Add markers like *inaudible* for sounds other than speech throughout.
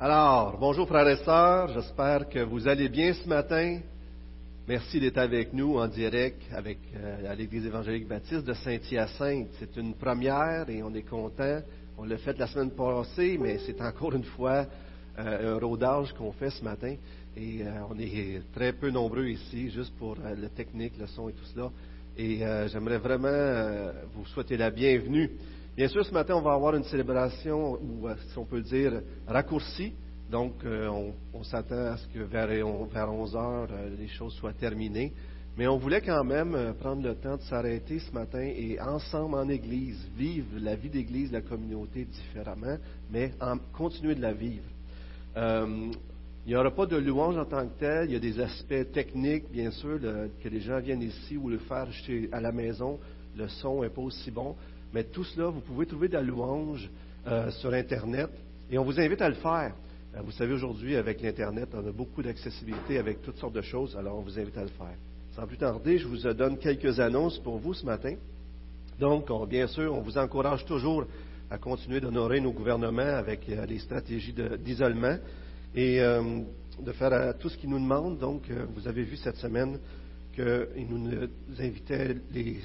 Alors, bonjour frères et sœurs, j'espère que vous allez bien ce matin. Merci d'être avec nous en direct avec euh, l'Église évangélique baptiste de Saint-Hyacinthe. C'est une première et on est content. On l'a fait la semaine passée, mais c'est encore une fois euh, un rodage qu'on fait ce matin. Et euh, on est très peu nombreux ici, juste pour la technique, le son et tout cela. Et j'aimerais vraiment vous souhaiter la bienvenue. Bien sûr, ce matin, on va avoir une célébration, ou euh, si on peut dire, raccourcie. Donc, euh, on, s'attend à ce que vers, vers 11 heures, euh, les choses soient terminées. Mais on voulait quand même euh, prendre le temps de s'arrêter ce matin et ensemble en Église, vivre la vie d'Église, la communauté différemment, mais continuer de la vivre. Euh, il n'y aura pas de louange en tant que tel. Il y a des aspects techniques, bien sûr, que les gens viennent ici ou le faire à la maison. Le son n'est pas aussi bon. Mais tout cela, vous pouvez trouver de la louange euh, sur Internet. Et on vous invite à le faire. Euh, vous savez, aujourd'hui, avec l'Internet, on a beaucoup d'accessibilité avec toutes sortes de choses. Alors, on vous invite à le faire. Sans plus tarder, je vous donne quelques annonces pour vous ce matin. Donc, on- bien sûr, on vous encourage toujours à continuer d'honorer nos gouvernements avec euh, les stratégies de- d'isolement et euh, de faire euh, tout ce qu'ils nous demandent. Donc, euh, vous avez vu cette semaine qu'ils nous, invitaient les,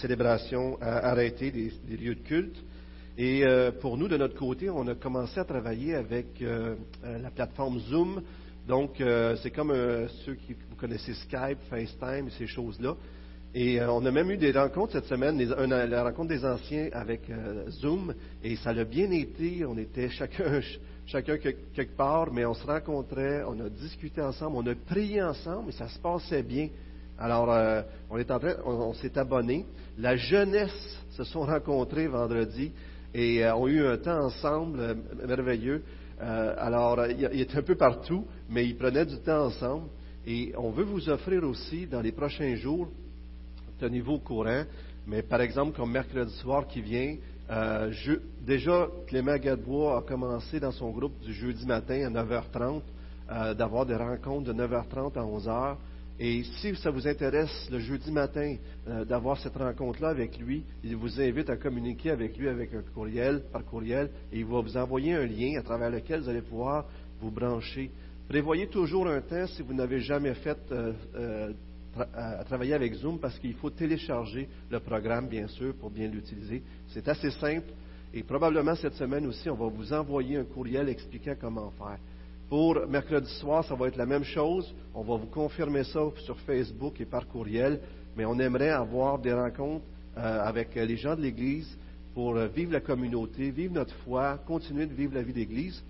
célébrations à arrêter les, les lieux de culte. Et euh, pour nous, de notre côté, on a commencé à travailler avec euh, euh, la plateforme Zoom. Donc, c'est comme ceux qui vous connaissez Skype, FaceTime, ces choses-là. Et on a même eu des rencontres cette semaine, la rencontre des anciens avec Zoom, et ça l'a bien été. On était chacun, *laughs* chacun que- quelque part, mais on se rencontrait, on a discuté ensemble, on a prié ensemble, et ça se passait bien. Alors, euh, on est en train, on, s'est abonné. La jeunesse se sont rencontrés vendredi et euh, ont eu un temps ensemble euh, merveilleux. Alors, il était un peu partout, mais ils prenaient du temps ensemble. Et on veut vous offrir aussi, dans les prochains jours, tenez-vous au courant, mais par exemple, comme mercredi soir qui vient, déjà, Clément Gadebois a commencé dans son groupe du jeudi matin à 9h30 euh, d'avoir des rencontres de 9h30 à 11h. Et si ça vous intéresse le jeudi matin euh, d'avoir cette rencontre-là avec lui, il vous invite à communiquer avec lui avec un courriel, par courriel, et il va vous envoyer un lien à travers lequel vous allez pouvoir vous brancher. Prévoyez toujours un temps si vous n'avez jamais fait euh, euh, à travailler avec Zoom parce qu'il faut télécharger le programme, bien sûr, pour bien l'utiliser. C'est assez simple et probablement cette semaine aussi, on va vous envoyer un courriel expliquant comment faire. Pour mercredi soir, ça va être la même chose. On va vous confirmer ça sur Facebook et par courriel, mais on aimerait avoir des rencontres euh, avec les gens de l'Église pour vivre la communauté, vivre notre foi, continuer de vivre la vie d'Église.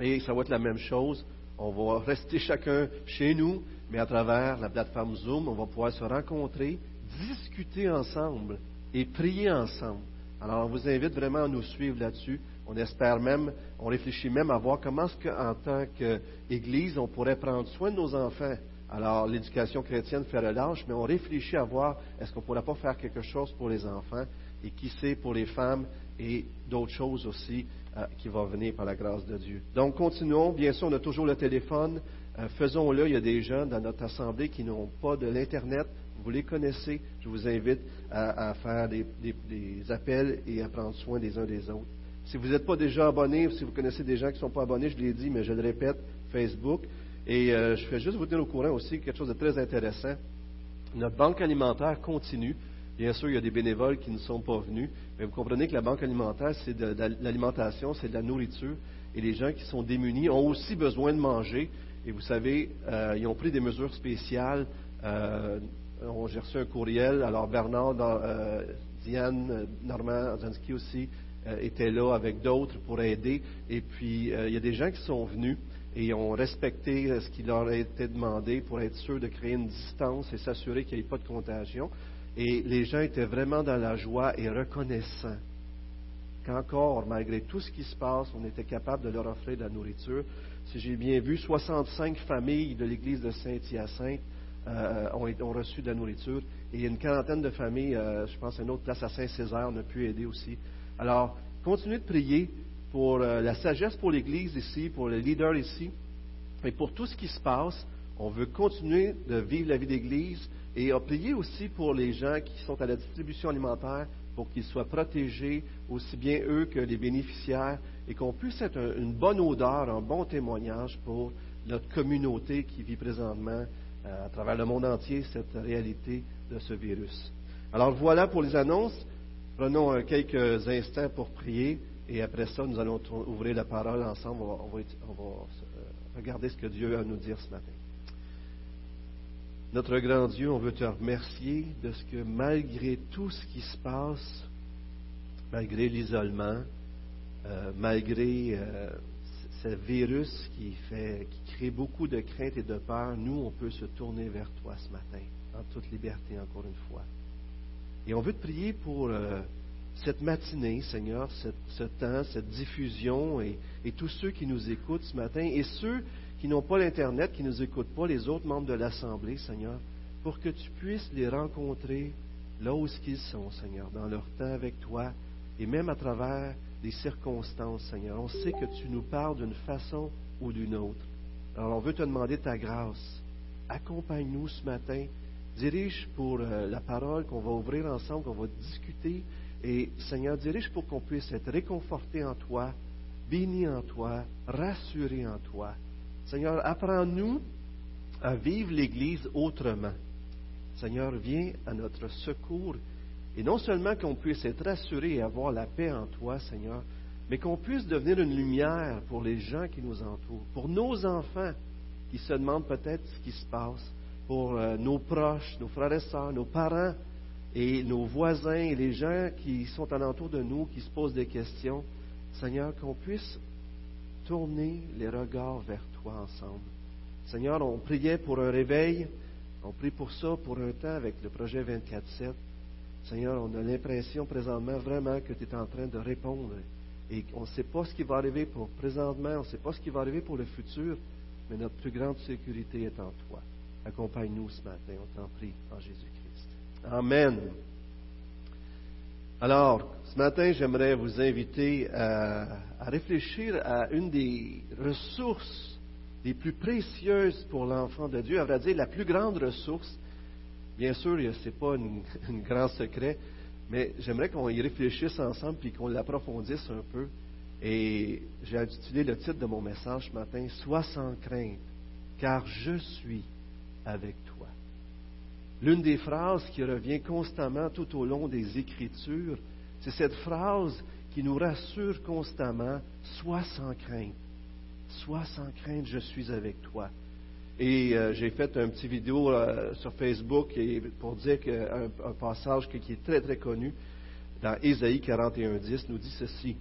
Et ça va être la même chose. On va rester chacun chez nous, mais à travers la plateforme Zoom, on va pouvoir se rencontrer, discuter ensemble et prier ensemble. Alors, on vous invite vraiment à nous suivre là-dessus. On espère même, on réfléchit même à voir comment est-ce qu'en tant qu'Église, on pourrait prendre soin de nos enfants. Alors, l'éducation chrétienne fait relâche, mais on réfléchit à voir est-ce qu'on ne pourrait pas faire quelque chose pour les enfants et qui sait pour les femmes et d'autres choses aussi euh, qui vont venir par la grâce de Dieu. Donc, continuons. Bien sûr, on a toujours le téléphone. Euh, Faisons-le. Il y a des gens dans notre assemblée qui n'ont pas de l'Internet. Vous les connaissez. Je vous invite à, faire des appels et à prendre soin des uns des autres. Si vous n'êtes pas déjà abonné ou si vous connaissez des gens qui ne sont pas abonnés, je l'ai dit, mais je le répète, Facebook. Et euh, je fais juste vous tenir au courant aussi quelque chose de très intéressant. Notre banque alimentaire continue. Bien sûr, il y a des bénévoles qui ne sont pas venus, mais vous comprenez que la banque alimentaire, c'est de, l'alimentation, c'est de la nourriture, et les gens qui sont démunis ont aussi besoin de manger. Et vous savez, euh, ils ont pris des mesures spéciales. Euh, J'ai reçu un courriel. Alors Bernard, euh, Diane, Normand, Zanski aussi euh, étaient là avec d'autres pour aider. Et puis, euh, il y a des gens qui sont venus et ont respecté euh, ce qui leur a été demandé pour être sûr de créer une distance et s'assurer qu'il n'y ait pas de contagion. Et les gens étaient vraiment dans la joie et reconnaissants qu'encore, malgré tout ce qui se passe, on était capable de leur offrir de la nourriture. Si j'ai bien vu, 65 familles de l'église de Saint-Hyacinthe ont, reçu de la nourriture. Et une quarantaine de familles, je pense à une autre place à Saint-Césaire, on a pu aider aussi. Alors, continuez de prier pour euh, la sagesse pour l'Église ici, pour les leaders ici, et pour tout ce qui se passe. On veut continuer de vivre la vie d'Église et prier aussi pour les gens qui sont à la distribution alimentaire, pour qu'ils soient protégés, aussi bien eux que les bénéficiaires, et qu'on puisse être une bonne odeur, un bon témoignage pour notre communauté qui vit présentement euh, à travers le monde entier cette réalité de ce virus. Alors voilà pour les annonces. Prenons euh, quelques instants pour prier et après ça, nous allons ouvrir la parole ensemble. On va, euh, regarder ce que Dieu a à nous dire ce matin. Notre grand Dieu, on veut te remercier de ce que malgré tout ce qui se passe, malgré l'isolement, malgré ce virus qui, fait, qui crée beaucoup de crainte et de peur, nous, on peut se tourner vers toi ce matin, en toute liberté, encore une fois. Et on veut te prier pour euh, cette matinée, Seigneur, ce temps, cette diffusion, et, tous ceux qui nous écoutent ce matin, et ceux qui n'ont pas l'Internet, qui ne nous écoutent pas, les autres membres de l'Assemblée, Seigneur, pour que tu puisses les rencontrer là où ils sont, Seigneur, dans leur temps avec toi, et même à travers des circonstances, Seigneur. On sait que tu nous parles d'une façon ou d'une autre. Alors on veut te demander ta grâce. Accompagne-nous ce matin. Dirige pour euh, la parole qu'on va ouvrir ensemble, qu'on va discuter. Et Seigneur, dirige pour qu'on puisse être réconforté en toi, béni en toi, rassuré en toi. Seigneur, apprends-nous à vivre l'Église autrement. Seigneur, viens à notre secours et non seulement qu'on puisse être rassuré et avoir la paix en toi, Seigneur, mais qu'on puisse devenir une lumière pour les gens qui nous entourent, pour nos enfants qui se demandent peut-être ce qui se passe, pour euh, nos proches, nos frères et sœurs, nos parents et nos voisins et les gens qui sont alentour de nous, qui se posent des questions. Seigneur, qu'on puisse tourner les regards vers toi ensemble. Seigneur, on priait pour un réveil, on prie pour ça, pour un temps avec le projet 24-7. Seigneur, on a l'impression présentement vraiment que tu es en train de répondre. Et on ne sait pas ce qui va arriver pour présentement, on ne sait pas ce qui va arriver pour le futur, mais notre plus grande sécurité est en toi. Accompagne-nous ce matin, on t'en prie, en Jésus-Christ. Amen. Alors, ce matin, j'aimerais vous inviter à, réfléchir à une des ressources les plus précieuses pour l'enfant de Dieu, à vrai dire la plus grande ressource, Bien sûr, ce n'est pas un *laughs* grand secret, mais j'aimerais qu'on y réfléchisse ensemble puis qu'on l'approfondisse un peu. Et j'ai intitulé le titre de mon message ce matin Sois sans crainte, car je suis avec toi. L'une des phrases qui revient constamment tout au long des Écritures, c'est cette phrase qui nous rassure constamment Sois sans crainte. Sois sans crainte, je suis avec toi. Et euh, j'ai fait un petit vidéo euh, sur Facebook pour dire qu'un un passage qui est très très connu dans Ésaïe 41.10 nous dit ceci.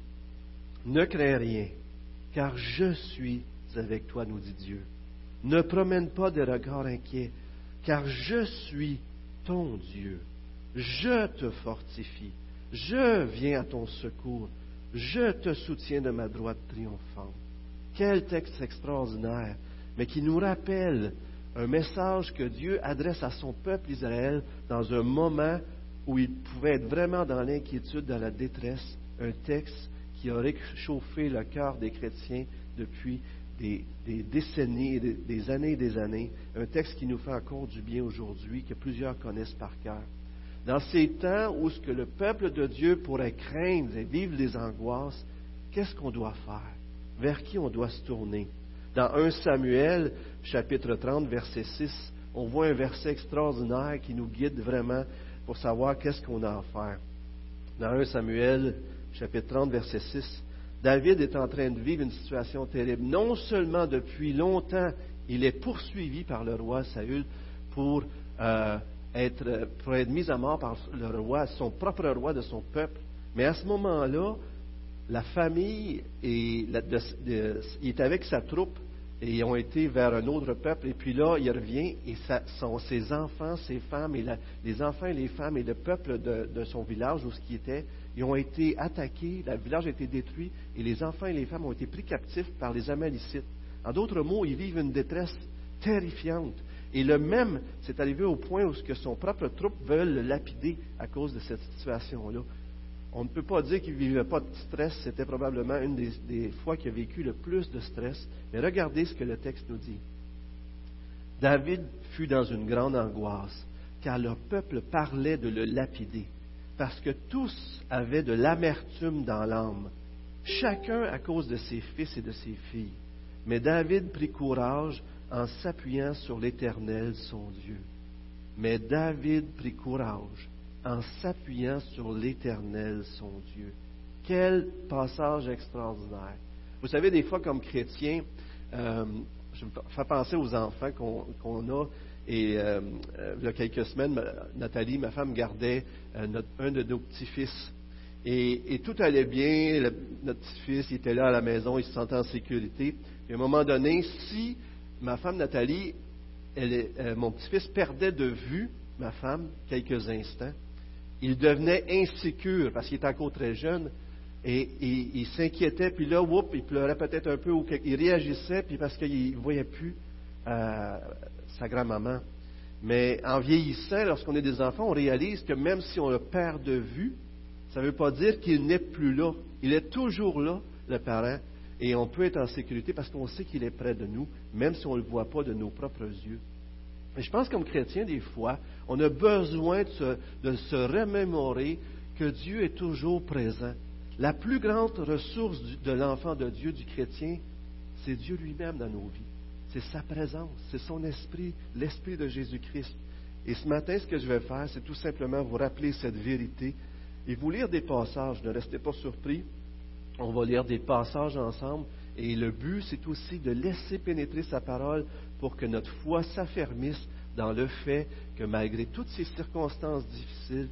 Ne crains rien, car je suis avec toi, nous dit Dieu. Ne promène pas des regards inquiets, car je suis ton Dieu. Je te fortifie. Je viens à ton secours. Je te soutiens de ma droite triomphante. Quel texte extraordinaire mais qui nous rappelle un message que Dieu adresse à son peuple Israël dans un moment où il pouvait être vraiment dans l'inquiétude, dans la détresse, un texte qui aurait chauffé le cœur des chrétiens depuis des, décennies, des, des, années et des années, un texte qui nous fait encore du bien aujourd'hui, que plusieurs connaissent par cœur. Dans ces temps où ce que le peuple de Dieu pourrait craindre et vivre les angoisses, qu'est-ce qu'on doit faire? Vers qui on doit se tourner? Dans 1 Samuel, chapitre 30, verset 6, on voit un verset extraordinaire qui nous guide vraiment pour savoir qu'est-ce qu'on a à faire. Dans 1 Samuel, chapitre 30, verset 6, David est en train de vivre une situation terrible. Non seulement depuis longtemps, il est poursuivi par le roi Saül pour, euh, être, pour être mis à mort par le roi, son propre roi de son peuple, mais à ce moment-là, la famille est, avec sa troupe et ils ont été vers un autre peuple. Et puis là, il revient et ses enfants, ses femmes, et les enfants et les femmes et le peuple de, son village où ce qui était, ils ont été attaqués, le village a été détruit et les enfants et les femmes ont été pris captifs par les Amalicites. En d'autres mots, ils vivent une détresse terrifiante. Et le même, c'est arrivé au point où que son propre troupe veulent le lapider à cause de cette situation-là. On ne peut pas dire qu'il ne vivait pas de stress, c'était probablement une des, fois qu'il a vécu le plus de stress. Mais regardez ce que le texte nous dit. David fut dans une grande angoisse, car le peuple parlait de le lapider. Parce que tous avaient de l'amertume dans l'âme, chacun à cause de ses fils et de ses filles. Mais David prit courage en s'appuyant sur l'Éternel, son Dieu. Mais David prit courage en s'appuyant sur l'Éternel, son Dieu. Quel passage extraordinaire. Vous savez, des fois, comme chrétien, euh, je me fais penser aux enfants qu'on a. Et euh, euh, il y a quelques semaines, Nathalie, ma femme, gardait un de nos petits-fils. Et, tout allait bien. notre petit-fils était là à la maison, il se sentait en sécurité. Et à un moment donné, si ma femme Nathalie, mon petit-fils perdait de vue ma femme quelques instants, il devenait insécure parce qu'il était encore très jeune et, il s'inquiétait, puis là, whoop, il pleurait peut-être un peu, ou il réagissait, puis parce qu'il ne voyait plus euh, sa grand-maman. Mais en vieillissant, lorsqu'on est des enfants, on réalise que même si on le perd de vue, ça ne veut pas dire qu'il n'est plus là. Il est toujours là, le parent, et on peut être en sécurité parce qu'on sait qu'il est près de nous, même si on ne le voit pas de nos propres yeux. Et je pense comme chrétien, des fois, on a besoin de se remémorer que Dieu est toujours présent la plus grande ressource de l'enfant de Dieu, du chrétien, c'est Dieu lui-même dans nos vies. C'est sa présence, c'est son esprit, l'esprit de Jésus-Christ. Et ce matin, ce que je vais faire, c'est tout simplement vous rappeler cette vérité et vous lire des passages. Ne restez pas surpris. On va lire des passages ensemble. Et le but, c'est aussi de laisser pénétrer sa parole pour que notre foi s'affermisse dans le fait que malgré toutes ces circonstances difficiles,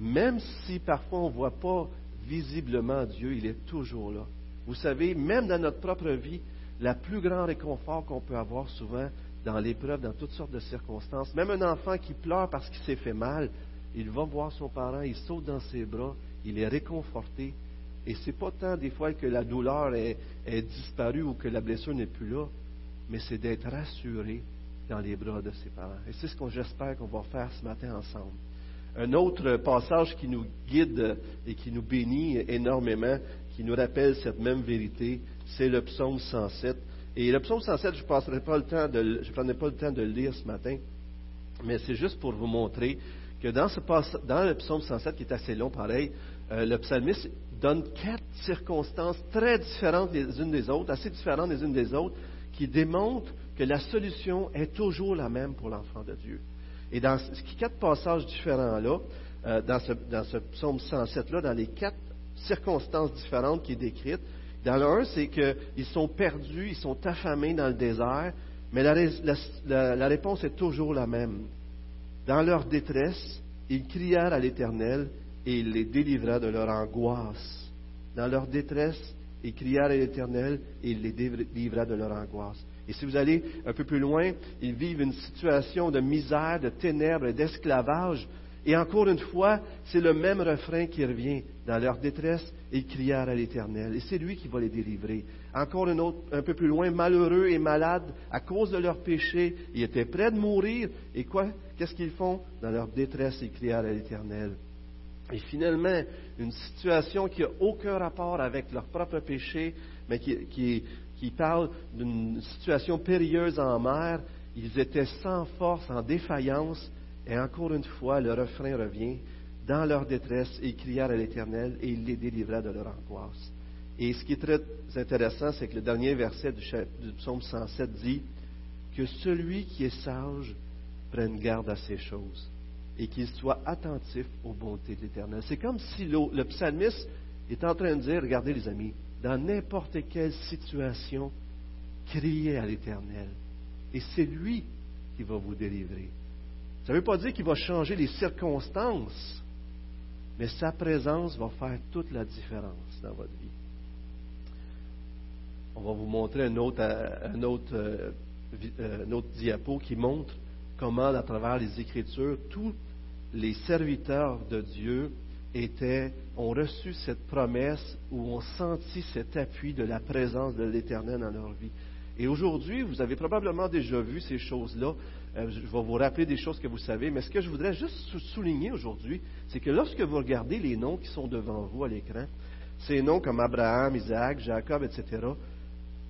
même si parfois on ne voit pas visiblement Dieu, il est toujours là. Vous savez, même dans notre propre vie, la plus grand réconfort qu'on peut avoir souvent dans l'épreuve, dans toutes sortes de circonstances, même un enfant qui pleure parce qu'il s'est fait mal, il va voir son parent, il saute dans ses bras, il est réconforté. Et c'est pas tant des fois que la douleur est, est disparue ou que la blessure n'est plus là, mais c'est d'être rassuré dans les bras de ses parents. Et c'est ce que j'espère qu'on va faire ce matin ensemble. Un autre passage qui nous guide et qui nous bénit énormément, qui nous rappelle cette même vérité, c'est le psaume 107. Et le psaume 107, je ne prendrai pas le temps de le lire ce matin, mais c'est juste pour vous montrer que dans, ce, dans le psaume 107, qui est assez long pareil, euh, le psalmiste donne quatre circonstances très différentes les unes des autres, assez différentes les unes des autres, qui démontrent que la solution est toujours la même pour l'enfant de Dieu. Et dans ces quatre passages différents-là, euh, dans, ce, dans ce psaume 107-là, dans les quatre circonstances différentes qui est décrites, dans le c'est qu'ils sont perdus, ils sont affamés dans le désert, mais la, la réponse est toujours la même. Dans leur détresse, ils crièrent à l'Éternel et il les délivra de leur angoisse. Dans leur détresse, ils crièrent à l'Éternel et il les délivra de leur angoisse. Et si vous allez un peu plus loin, ils vivent une situation de misère, de ténèbres d'esclavage. Et encore une fois, c'est le même refrain qui revient. Dans leur détresse, ils crièrent à l'Éternel. Et c'est lui qui va les délivrer. Encore un, autre, un peu plus loin, malheureux et malades à cause de leur péché. Ils étaient prêts de mourir. Et quoi? Qu'est-ce qu'ils font? Dans leur détresse, ils crièrent à l'Éternel. Et finalement, une situation qui n'a aucun rapport avec leur propre péché, mais qui, qui, qui parle d'une situation périlleuse en mer. Ils étaient sans force, en défaillance, et encore une fois, le refrain revient. Dans leur détresse, ils crièrent à l'Éternel et il les délivra de leur angoisse. Et ce qui est très intéressant, c'est que le dernier verset du, psaume 107 dit que celui qui est sage prenne garde à ces choses et qu'il soit attentif aux bontés de l'Éternel. C'est comme si le psalmiste est en train de dire, regardez les amis, dans n'importe quelle situation, criez à l'Éternel. Et c'est lui qui va vous délivrer. Ça ne veut pas dire qu'il va changer les circonstances, mais sa présence va faire toute la différence dans votre vie. On va vous montrer un autre, euh, un autre diapo qui montre comment, à travers les Écritures, tous les serviteurs de Dieu ont reçu cette promesse ou ont senti cet appui de la présence de l'Éternel dans leur vie. Et aujourd'hui, vous avez probablement déjà vu ces choses-là. Euh, je vais vous rappeler des choses que vous savez, mais ce que je voudrais juste souligner aujourd'hui, c'est que lorsque vous regardez les noms qui sont devant vous à l'écran, ces noms comme Abraham, Isaac, Jacob, etc.,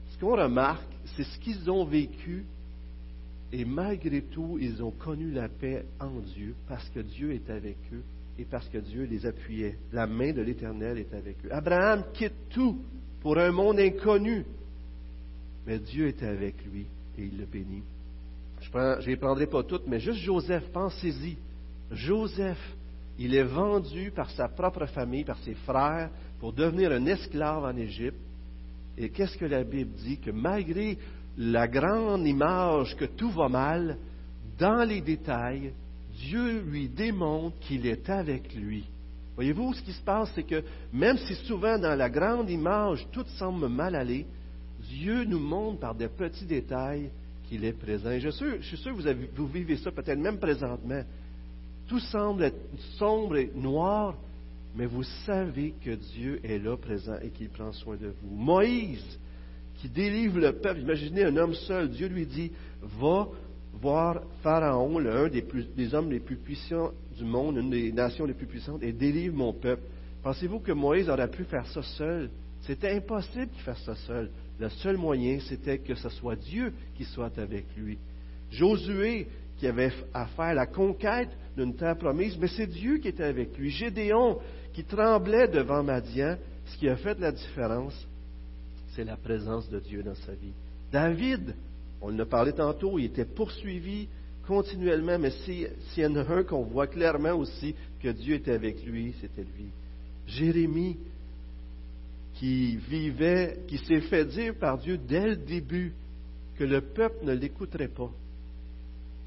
ce qu'on remarque, c'est ce qu'ils ont vécu et malgré tout, ils ont connu la paix en Dieu parce que Dieu est avec eux et parce que Dieu les appuyait. La main de l'Éternel est avec eux. Abraham quitte tout pour un monde inconnu, mais Dieu était avec lui et il le bénit. Je ne les prendrai pas toutes, mais juste Joseph, pensez-y. Joseph, il est vendu par sa propre famille, par ses frères, pour devenir un esclave en Égypte. Et qu'est-ce que la Bible dit? Que malgré la grande image que tout va mal, dans les détails, Dieu lui démontre qu'il est avec lui. Voyez-vous, ce qui se passe, c'est que même si souvent dans la grande image tout semble mal aller, Dieu nous montre par des petits détails qu'il est présent. je, suis sûr, que vous, vivez ça peut-être même présentement. Tout semble être sombre et noir, mais vous savez que Dieu est là présent et qu'il prend soin de vous. Moïse, qui délivre le peuple, imaginez un homme seul, Dieu lui dit, va voir Pharaon, l'un des, des, hommes les plus puissants du monde, une des nations les plus puissantes, et délivre mon peuple. Pensez-vous que Moïse aurait pu faire ça seul? C'était impossible qu'il fasse ça seul. Le seul moyen, c'était que ce soit Dieu qui soit avec lui. Josué, qui avait à faire la conquête d'une terre promise, mais c'est Dieu qui était avec lui. Gédéon, qui tremblait devant Madian, ce qui a fait la différence, c'est la présence de Dieu dans sa vie. David, on en a parlé tantôt, il était poursuivi continuellement, mais s'il y en a un qu'on voit clairement aussi que Dieu était avec lui, c'était lui. Jérémie, qui vivait, qui s'est fait dire par Dieu dès le début que le peuple ne l'écouterait pas,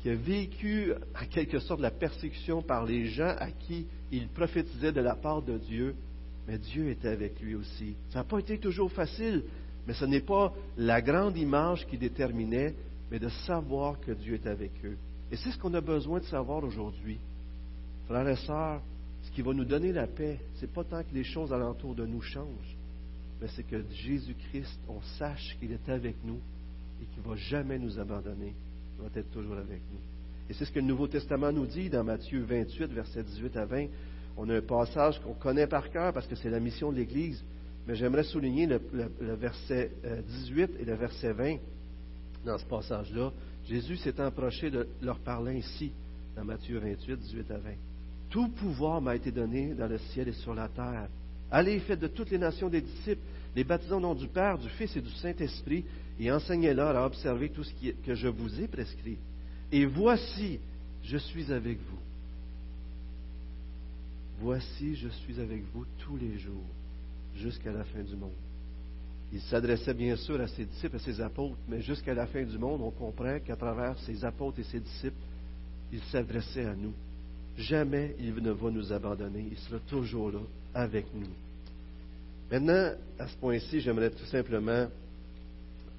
qui a vécu en quelque sorte la persécution par les gens à qui il prophétisait de la part de Dieu, mais Dieu était avec lui aussi. Ça n'a pas été toujours facile, mais ce n'est pas la grande image qui déterminait, mais de savoir que Dieu est avec eux. Et c'est ce qu'on a besoin de savoir aujourd'hui. Frères et sœurs, ce qui va nous donner la paix, ce n'est pas tant que les choses alentour de nous changent, mais c'est que Jésus-Christ, on sache qu'il est avec nous et qu'il ne va jamais nous abandonner. Il va être toujours avec nous. Et c'est ce que le Nouveau Testament nous dit dans Matthieu 28, versets 18 à 20. On a un passage qu'on connaît par cœur parce que c'est la mission de l'Église, mais j'aimerais souligner le, verset 18 euh, et le verset 20 dans ce passage-là. Jésus s'est approché de leur parler ici, dans Matthieu 28, 18 à 20. Tout pouvoir m'a été donné dans le ciel et sur la terre. Allez, faites de toutes les nations des disciples, les baptisons au nom du Père, du Fils et du Saint-Esprit, et enseignez-leur à observer tout ce que je vous ai prescrit. Et voici, je suis avec vous. Voici, je suis avec vous tous les jours, jusqu'à la fin du monde. Il s'adressait bien sûr à ses disciples, à ses apôtres, mais jusqu'à la fin du monde, on comprend qu'à travers ses apôtres et ses disciples, il s'adressait à nous. Jamais il ne va nous abandonner. Il sera toujours là avec nous. Maintenant, à ce point-ci, j'aimerais tout simplement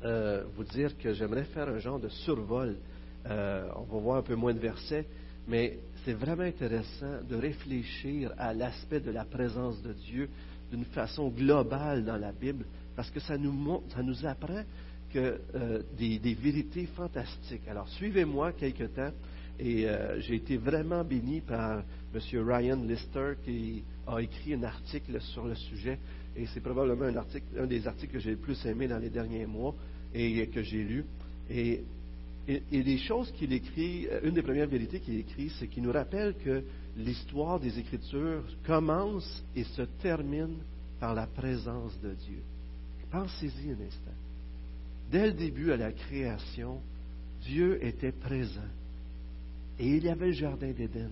euh, vous dire que j'aimerais faire un genre de survol. Euh, on va voir un peu moins de versets, mais c'est vraiment intéressant de réfléchir à l'aspect de la présence de Dieu d'une façon globale dans la Bible, parce que ça nous, montre, ça nous apprend que, euh, des, des, vérités fantastiques. Alors, suivez-moi quelque temps. Et j'ai été vraiment béni par M. Ryan Lister qui a écrit un article sur le sujet. Et c'est probablement un, des articles que j'ai le plus aimé dans les derniers mois et que j'ai lu. Et, et, les choses qu'il écrit, euh, une des premières vérités qu'il écrit, c'est qu'il nous rappelle que l'histoire des Écritures commence et se termine par la présence de Dieu. Pensez-y un instant. Dès le début à la création, Dieu était présent. Et il y avait le jardin d'Éden.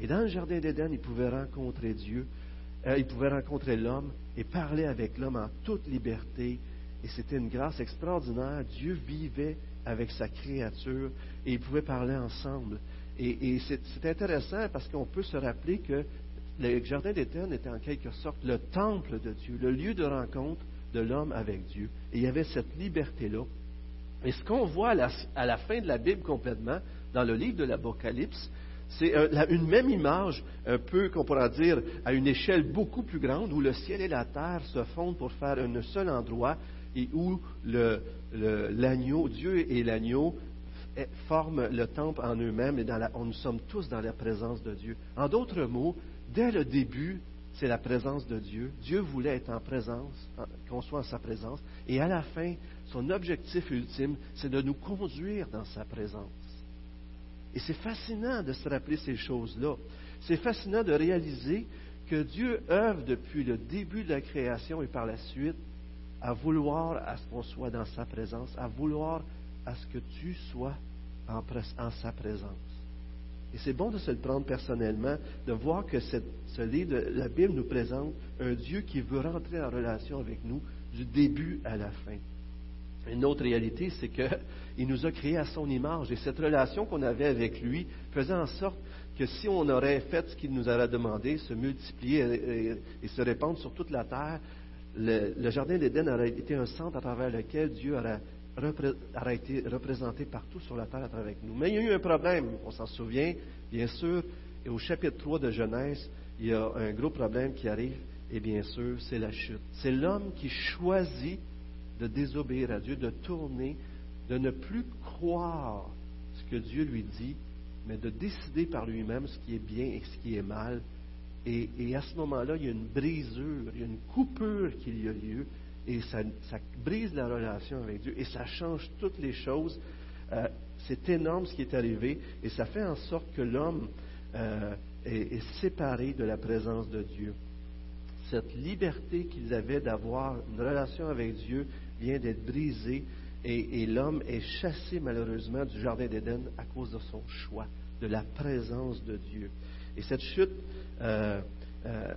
Et dans le jardin d'Éden, il pouvait rencontrer Dieu, euh, il pouvait rencontrer l'homme et parler avec l'homme en toute liberté. Et c'était une grâce extraordinaire. Dieu vivait avec sa créature et ils pouvaient parler ensemble. Et, c'est intéressant parce qu'on peut se rappeler que le jardin d'Éden était en quelque sorte le temple de Dieu, le lieu de rencontre de l'homme avec Dieu. Et il y avait cette liberté-là. Et ce qu'on voit à la, fin de la Bible complètement, dans le livre de l'Apocalypse, c'est une même image, un peu qu'on pourra dire à une échelle beaucoup plus grande, où le ciel et la terre se fondent pour faire un seul endroit et où l'agneau, Dieu et l'agneau forment le temple en eux-mêmes et nous sommes tous dans la présence de Dieu. En d'autres mots, dès le début, c'est la présence de Dieu. Dieu voulait être en présence, qu'on soit en sa présence. Et à la fin, son objectif ultime, c'est de nous conduire dans sa présence. Et c'est fascinant de se rappeler ces choses-là. C'est fascinant de réaliser que Dieu œuvre depuis le début de la création et par la suite à vouloir à ce qu'on soit dans sa présence, à vouloir à ce que tu sois en, sa présence. Et c'est bon de se le prendre personnellement, de voir que ce livre la Bible nous présente un Dieu qui veut rentrer en relation avec nous du début à la fin. Une autre réalité, c'est qu'il *laughs* nous a créés à son image et cette relation qu'on avait avec lui faisait en sorte que si on aurait fait ce qu'il nous aurait demandé, se multiplier et, se répandre sur toute la terre, le, jardin d'Éden aurait été un centre à travers lequel Dieu aurait, été représenté partout sur la terre à travers nous. Mais il y a eu un problème, on s'en souvient, bien sûr, et au chapitre 3 de Genèse, il y a un gros problème qui arrive, et bien sûr, c'est la chute. C'est l'homme qui choisit de désobéir à Dieu, de tourner, de ne plus croire ce que Dieu lui dit, mais de décider par lui-même ce qui est bien et ce qui est mal. Et, à ce moment-là, il y a une brisure, il y a une coupure qui y a lieu, et ça, brise la relation avec Dieu, et ça change toutes les choses. Euh, c'est énorme ce qui est arrivé, et ça fait en sorte que l'homme euh, est, est séparé de la présence de Dieu. Cette liberté qu'ils avaient d'avoir une relation avec Dieu vient d'être brisée et, l'homme est chassé malheureusement du Jardin d'Éden à cause de son choix, de la présence de Dieu. Et cette chute euh, euh,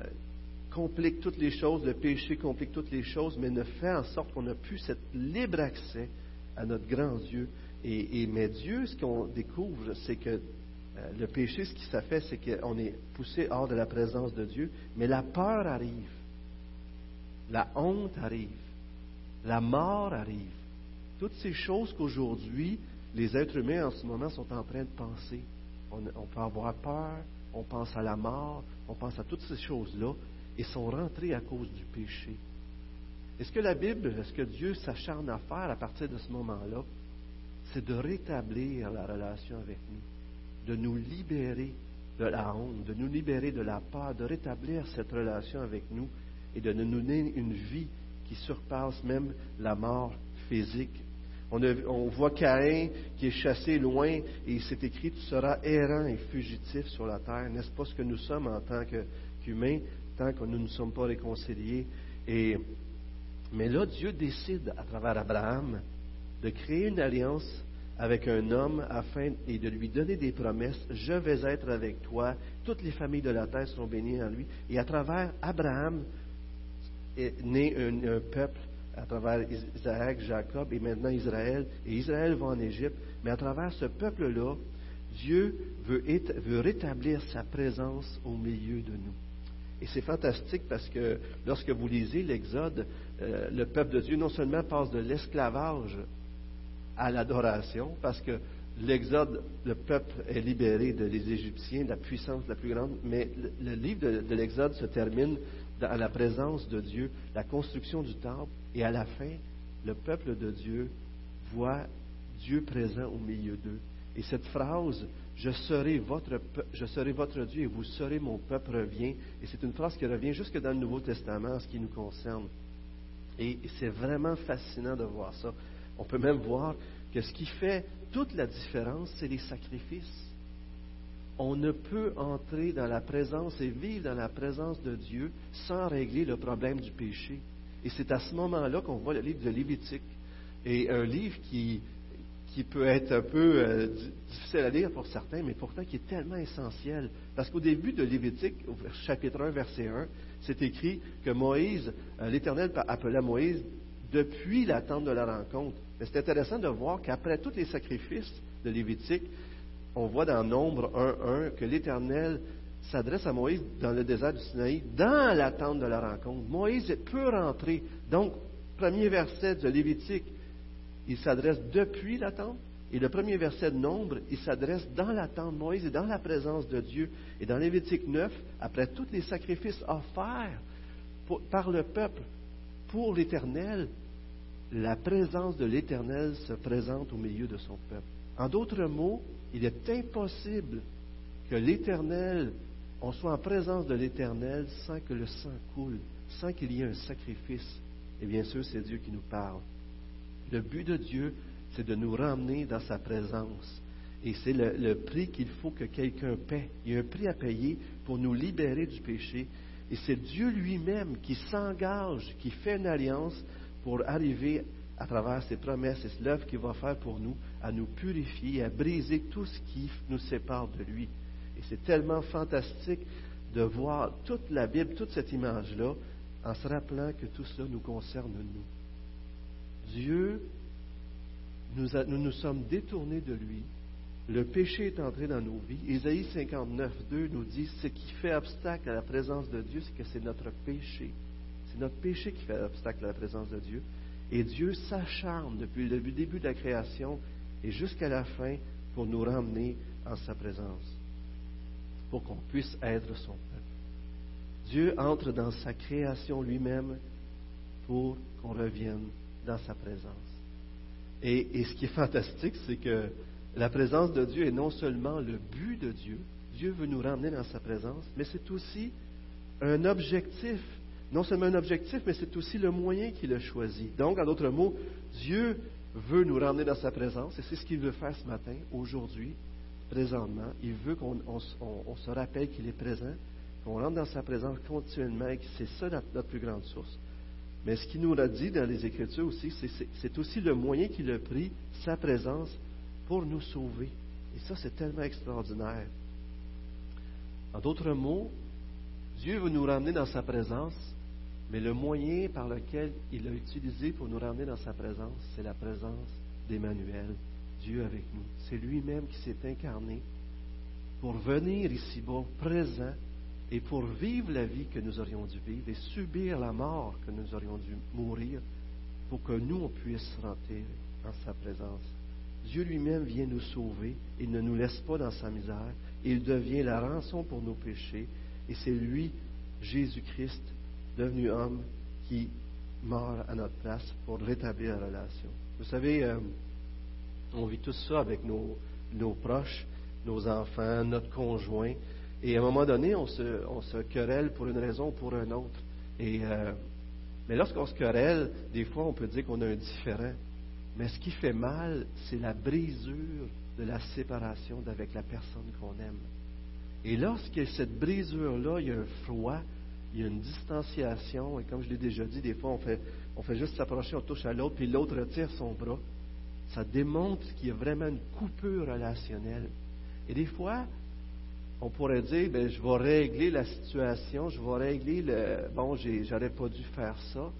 complique toutes les choses, le péché complique toutes les choses, mais ne fait en sorte qu'on n'a plus cet libre accès à notre grand Dieu. Et, mais Dieu, ce qu'on découvre, c'est que euh, le péché, ce qui ça fait, c'est qu'on est poussé hors de la présence de Dieu, mais la peur arrive, la honte arrive, la mort arrive. Toutes ces choses qu'aujourd'hui, les êtres humains en ce moment sont en train de penser. On, peut avoir peur, on pense à la mort, on pense à toutes ces choses-là, et sont rentrées à cause du péché. Est-ce que la Bible, est-ce que Dieu s'acharne à faire à partir de ce moment-là? C'est de rétablir la relation avec nous, de nous libérer de la honte, de nous libérer de la peur, de rétablir cette relation avec nous et de nous donner une vie qui surpasse même la mort physique on, voit Caïn qui est chassé loin et il s'est écrit Tu seras errant et fugitif sur la terre. N'est-ce pas ce que nous sommes en tant qu'humains, tant que nous ne sommes pas réconciliés? Et, Mais là, Dieu décide à travers Abraham de créer une alliance avec un homme afin et de lui donner des promesses. Je vais être avec toi. Toutes les familles de la terre seront bénies en lui. Et à travers Abraham est né un peuple à travers Isaac, Jacob et maintenant Israël. Et Israël va en Égypte. Mais à travers ce peuple-là, Dieu veut, rétablir sa présence au milieu de nous. Et c'est fantastique parce que lorsque vous lisez l'Exode, euh, le peuple de Dieu non seulement passe de l'esclavage à l'adoration, parce que l'Exode, le peuple est libéré de les Égyptiens, la puissance la plus grande, mais le, livre de l'Exode se termine dans la présence de Dieu, la construction du temple, et à la fin, le peuple de Dieu voit Dieu présent au milieu d'eux. Et cette phrase, je serai, votre, je serai votre Dieu et vous serez mon peuple, revient. Et c'est une phrase qui revient jusque dans le Nouveau Testament en ce qui nous concerne. Et c'est vraiment fascinant de voir ça. On peut même voir que ce qui fait toute la différence, c'est les sacrifices on ne peut entrer dans la présence et vivre dans la présence de Dieu sans régler le problème du péché. Et c'est à ce moment-là qu'on voit le livre de Lévitique. Et un livre qui, peut être un peu euh, difficile à lire pour certains, mais pourtant qui est tellement essentiel. Parce qu'au début de Lévitique, au chapitre 1, verset 1, c'est écrit que Moïse, euh, l'Éternel appelait Moïse depuis la tente de la rencontre. C'est intéressant de voir qu'après tous les sacrifices de Lévitique, on voit dans Nombre 1.1 que l'Éternel s'adresse à Moïse dans le désert du Sinaï, dans l'attente de la rencontre. Moïse peut rentrer. Donc, premier verset de Lévitique, il s'adresse depuis l'attente. Et le premier verset de Nombre, il s'adresse dans l'attente. Moïse est dans la présence de Dieu. Et dans Lévitique 9, après tous les sacrifices offerts par le peuple pour l'Éternel, la présence de l'Éternel se présente au milieu de son peuple. En d'autres mots, il est impossible que l'Éternel, on soit en présence de l'Éternel sans que le sang coule, sans qu'il y ait un sacrifice. Et bien sûr, c'est Dieu qui nous parle. Le but de Dieu, c'est de nous ramener dans sa présence. Et c'est le, prix qu'il faut que quelqu'un paie. Il y a un prix à payer pour nous libérer du péché. Et c'est Dieu lui-même qui s'engage, qui fait une alliance pour arriver à travers ses promesses et l'œuvre qu'il va faire pour nous, à nous purifier, à briser tout ce qui nous sépare de lui. Et c'est tellement fantastique de voir toute la Bible, toute cette image-là, en se rappelant que tout cela nous concerne nous. Dieu, nous, nous nous sommes détournés de lui. Le péché est entré dans nos vies. Isaïe 59, 2 nous dit ce qui fait obstacle à la présence de Dieu, c'est que c'est notre péché. C'est notre péché qui fait obstacle à la présence de Dieu. Et Dieu s'acharne depuis le début de la création et jusqu'à la fin pour nous ramener en sa présence, pour qu'on puisse être son peuple. Dieu entre dans sa création lui-même pour qu'on revienne dans sa présence. Et, ce qui est fantastique, c'est que la présence de Dieu est non seulement le but de Dieu, Dieu veut nous ramener dans sa présence, mais c'est aussi un objectif non seulement un objectif, mais c'est aussi le moyen qu'il a choisi. Donc, en d'autres mots, Dieu veut nous ramener dans sa présence, et c'est ce qu'il veut faire ce matin, aujourd'hui, présentement. Il veut qu'on se rappelle qu'il est présent, qu'on rentre dans sa présence continuellement, et que c'est ça notre, plus grande source. Mais ce qu'il nous a dit dans les Écritures aussi, c'est aussi le moyen qu'il a pris, sa présence, pour nous sauver. Et ça, c'est tellement extraordinaire. En d'autres mots, Dieu veut nous ramener dans sa présence mais le moyen par lequel il a utilisé pour nous ramener dans sa présence, c'est la présence d'Emmanuel, Dieu avec nous. C'est lui-même qui s'est incarné pour venir ici-bas, présent, et pour vivre la vie que nous aurions dû vivre et subir la mort que nous aurions dû mourir pour que nous, on puisse rentrer en sa présence. Dieu lui-même vient nous sauver, il ne nous laisse pas dans sa misère, il devient la rançon pour nos péchés, et c'est lui, Jésus-Christ, devenu homme qui meurt à notre place pour rétablir la relation. Vous savez, euh, on vit tout ça avec nos, proches, nos enfants, notre conjoint. Et à un moment donné, on se, on se querelle pour une raison ou pour une autre. Et, euh, mais lorsqu'on se querelle, des fois, on peut dire qu'on a un différent. Mais ce qui fait mal, c'est la brisure de la séparation d'avec la personne qu'on aime. Et a cette brisure-là, il y a un froid, il y a une distanciation, et comme je l'ai déjà dit, des fois, on fait, on fait juste s'approcher, on touche à l'autre, puis l'autre retire son bras. Ça démontre qu'il y a vraiment une coupure relationnelle. Et des fois, on pourrait dire, ben, je vais régler la situation, je vais régler le, bon, j'aurais pas dû faire ça.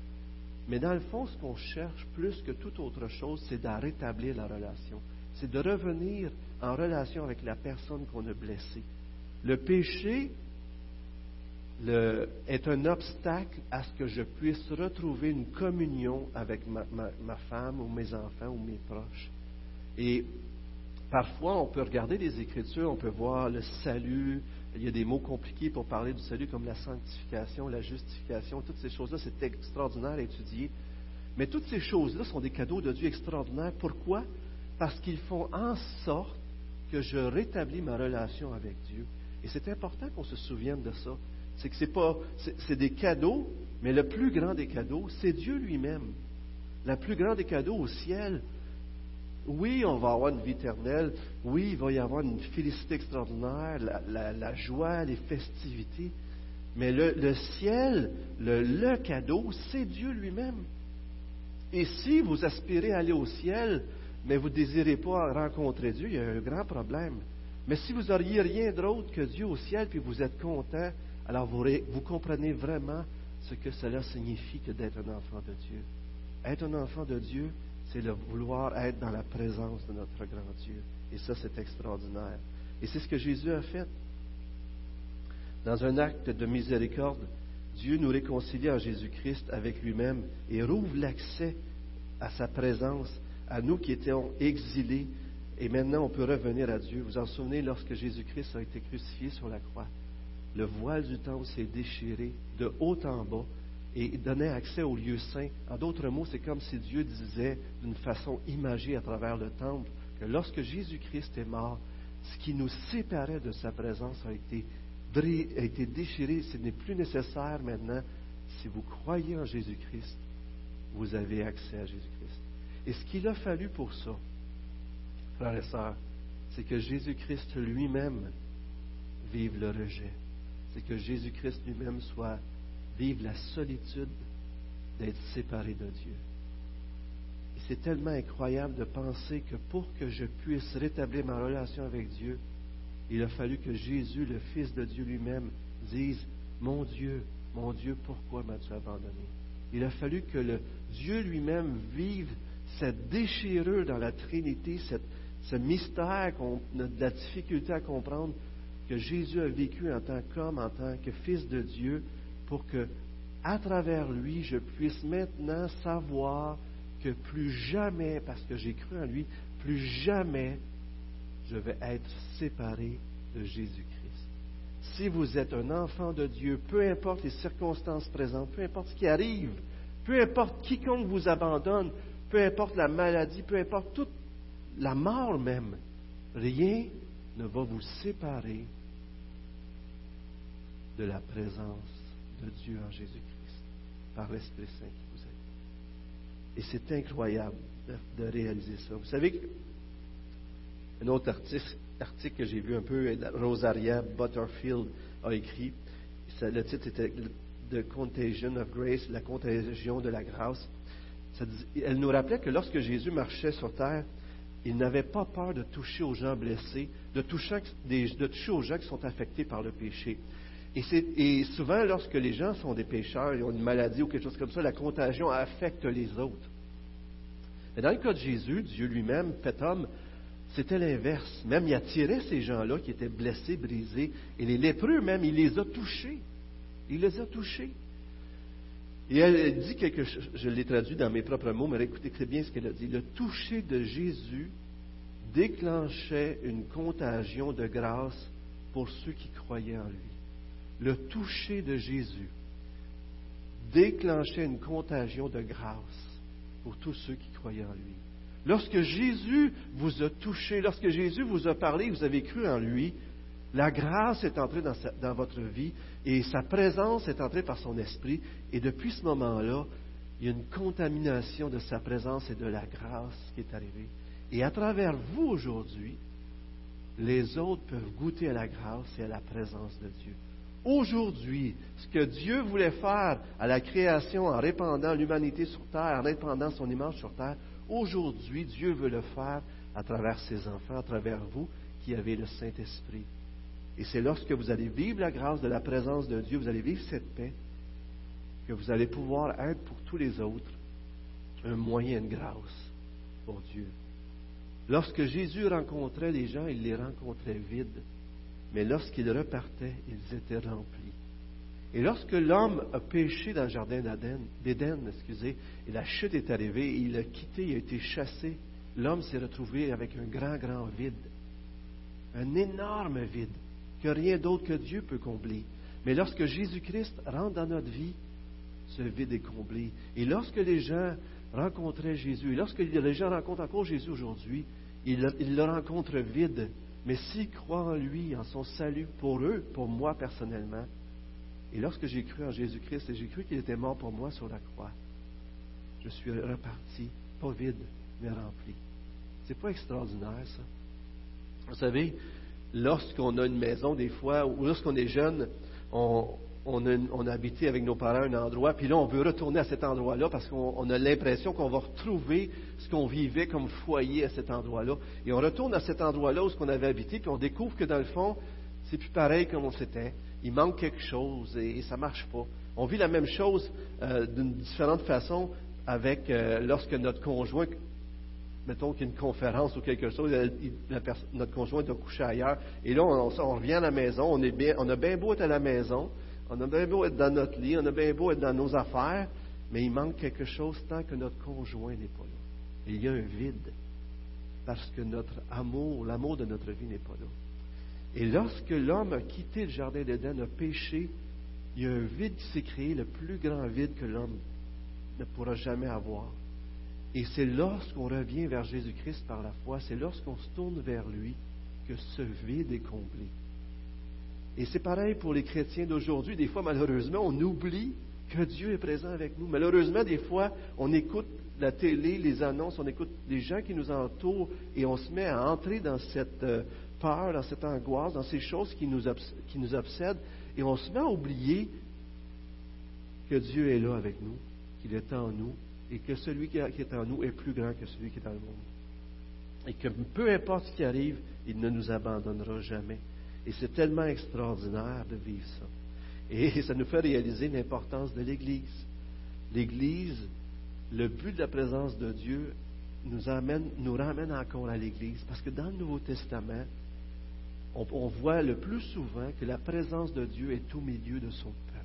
Mais dans le fond, ce qu'on cherche plus que toute autre chose, c'est de rétablir la relation. C'est de revenir en relation avec la personne qu'on a blessée. Le péché, est un obstacle à ce que je puisse retrouver une communion avec ma, femme ou mes enfants ou mes proches. Et parfois, on peut regarder les Écritures, on peut voir le salut. Il y a des mots compliqués pour parler du salut, comme la sanctification, la justification. Toutes ces choses-là, c'est extraordinaire à étudier. Mais toutes ces choses-là sont des cadeaux de Dieu extraordinaires. Pourquoi? Parce qu'ils font en sorte que je rétablis ma relation avec Dieu. Et c'est important qu'on se souvienne de ça c'est que c'est pas, c'est des cadeaux, mais le plus grand des cadeaux, c'est Dieu lui-même. Le plus grand des cadeaux au ciel. Oui, on va avoir une vie éternelle. Oui, il va y avoir une félicité extraordinaire, la, joie, les festivités. Mais le, ciel, le, le cadeau, c'est Dieu lui-même. Et si vous aspirez à aller au ciel, mais vous ne désirez pas rencontrer Dieu, il y a un grand problème. Mais si vous n'auriez rien d'autre que Dieu au ciel, puis vous êtes content, alors vous, comprenez vraiment ce que cela signifie que d'être un enfant de Dieu. Être un enfant de Dieu, c'est le vouloir être dans la présence de notre grand Dieu. Et ça, c'est extraordinaire. Et c'est ce que Jésus a fait. Dans un acte de miséricorde, Dieu nous réconcilie en Jésus-Christ avec lui-même et rouvre l'accès à sa présence à nous qui étions exilés. Et maintenant, on peut revenir à Dieu. Vous vous en souvenez lorsque Jésus-Christ a été crucifié sur la croix le voile du temple s'est déchiré de haut en bas et donnait accès au lieu saint. En d'autres mots, c'est comme si Dieu disait d'une façon imagée à travers le temple que lorsque Jésus-Christ est mort, ce qui nous séparait de sa présence a été, a été déchiré. Ce n'est plus nécessaire maintenant. Si vous croyez en Jésus-Christ, vous avez accès à Jésus-Christ. Et ce qu'il a fallu pour ça, frères et sœurs, c'est que Jésus-Christ lui-même vive le rejet. C'est que Jésus-Christ lui-même soit vive la solitude d'être séparé de Dieu. Et c'est tellement incroyable de penser que pour que je puisse rétablir ma relation avec Dieu, il a fallu que Jésus, le Fils de Dieu lui-même, dise, Mon Dieu, mon Dieu, pourquoi m'as-tu abandonné Il a fallu que le Dieu lui-même vive cette déchirure dans la Trinité, ce mystère de la difficulté à comprendre, que Jésus a vécu en tant qu'homme, en tant que Fils de Dieu, pour que, à travers lui, je puisse maintenant savoir que plus jamais, parce que j'ai cru en lui, plus jamais je vais être séparé de Jésus-Christ. Si vous êtes un enfant de Dieu, peu importe les circonstances présentes, peu importe ce qui arrive, peu importe quiconque vous abandonne, peu importe la maladie, peu importe toute la mort même, rien ne va vous séparer de la présence de Dieu en Jésus-Christ, par l'Esprit Saint qui vous aide. Et c'est incroyable de, réaliser ça. Vous savez, un autre article, que j'ai vu un peu, Rosaria Butterfield a écrit, le titre était The Contagion of Grace, la contagion de la grâce. elle nous rappelait que lorsque Jésus marchait sur terre, il n'avait pas peur de toucher aux gens blessés, de toucher aux gens qui sont affectés par le péché. Et, souvent, lorsque les gens sont des pécheurs, ils ont une maladie ou quelque chose comme ça, la contagion affecte les autres. Mais dans le cas de Jésus, Dieu lui-même, fait homme, c'était l'inverse. Même il attirait ces gens-là qui étaient blessés, brisés, et les lépreux même, il les a touchés. Il les a touchés. Et elle dit quelque chose, je l'ai traduit dans mes propres mots, mais écoutez très bien ce qu'elle a dit. Le toucher de Jésus déclenchait une contagion de grâce pour ceux qui croyaient en lui le toucher de Jésus déclenchait une contagion de grâce pour tous ceux qui croyaient en lui. Lorsque Jésus vous a touché, lorsque Jésus vous a parlé, vous avez cru en lui, la grâce est entrée dans, dans votre vie et sa présence est entrée par son esprit. Et depuis ce moment-là, il y a une contamination de sa présence et de la grâce qui est arrivée. Et à travers vous aujourd'hui, les autres peuvent goûter à la grâce et à la présence de Dieu aujourd'hui, ce que Dieu voulait faire à la création en répandant l'humanité sur terre, en répandant son image sur terre, aujourd'hui, Dieu veut le faire à travers ses enfants, à travers vous qui avez le Saint-Esprit. Et c'est lorsque vous allez vivre la grâce de la présence de Dieu, vous allez vivre cette paix, que vous allez pouvoir être pour tous les autres un moyen de grâce pour Dieu. Lorsque Jésus rencontrait les gens, il les rencontrait vides. Mais lorsqu'ils repartaient, ils étaient remplis. Et lorsque l'homme a péché dans le jardin d'Éden, excusez, et la chute est arrivée, il a quitté, il a été chassé, l'homme s'est retrouvé avec un grand, grand vide. Un énorme vide que rien d'autre que Dieu peut combler. Mais lorsque Jésus-Christ rentre dans notre vie, ce vide est comblé. Et lorsque les gens rencontraient Jésus, et lorsque les gens rencontrent encore Jésus aujourd'hui, ils le rencontrent vide, mais s'ils croient en lui, en son salut, pour eux, pour moi personnellement, et lorsque j'ai cru en Jésus-Christ et j'ai cru qu'il était mort pour moi sur la croix, je suis reparti, pas vide, mais rempli. C'est pas extraordinaire, ça? Vous savez, lorsqu'on a une maison, des fois, ou lorsqu'on est jeune, on, on a, habité avec nos parents un endroit, puis là, on veut retourner à cet endroit-là parce qu'on a l'impression qu'on va retrouver ce qu'on vivait comme foyer à cet endroit-là. Et on retourne à cet endroit-là où on avait habité, puis on découvre que dans le fond, c'est plus pareil comme on s'était. Il manque quelque chose et, ça ne marche pas. On vit la même chose euh, d'une différente façon avec euh, lorsque notre conjoint, mettons qu'il y a une conférence ou quelque chose, notre conjoint doit coucher ailleurs, et là, on, on, revient à la maison, on, est bien, on a bien beau être à la maison, on a bien beau être dans notre lit, on a bien beau être dans nos affaires, mais il manque quelque chose tant que notre conjoint n'est pas là. il y a un vide, parce que notre amour, l'amour de notre vie n'est pas là. Et lorsque l'homme a quitté le jardin d'Éden, a péché, il y a un vide qui s'est créé, le plus grand vide que l'homme ne pourra jamais avoir. Et c'est lorsqu'on revient vers Jésus-Christ par la foi, c'est lorsqu'on se tourne vers lui que ce vide est comblé. Et c'est pareil pour les chrétiens d'aujourd'hui. Des fois, malheureusement, on oublie que Dieu est présent avec nous. Malheureusement, des fois, on écoute la télé, les annonces, on écoute les gens qui nous entourent et on se met à entrer dans cette euh, peur, dans cette angoisse, dans ces choses qui nous, qui nous obsèdent et on se met à oublier que Dieu est là avec nous, qu'il est en nous et que celui qui est en nous est plus grand que celui qui est dans le monde. Et que peu importe ce qui arrive, il ne nous abandonnera jamais. Et c'est tellement extraordinaire de vivre ça. Et *laughs* ça nous fait réaliser l'importance de l'Église. L'Église, le but de la présence de Dieu nous, nous ramène encore à l'Église. Parce que dans le Nouveau Testament, on, on voit le plus souvent que la présence de Dieu est au milieu de son peuple.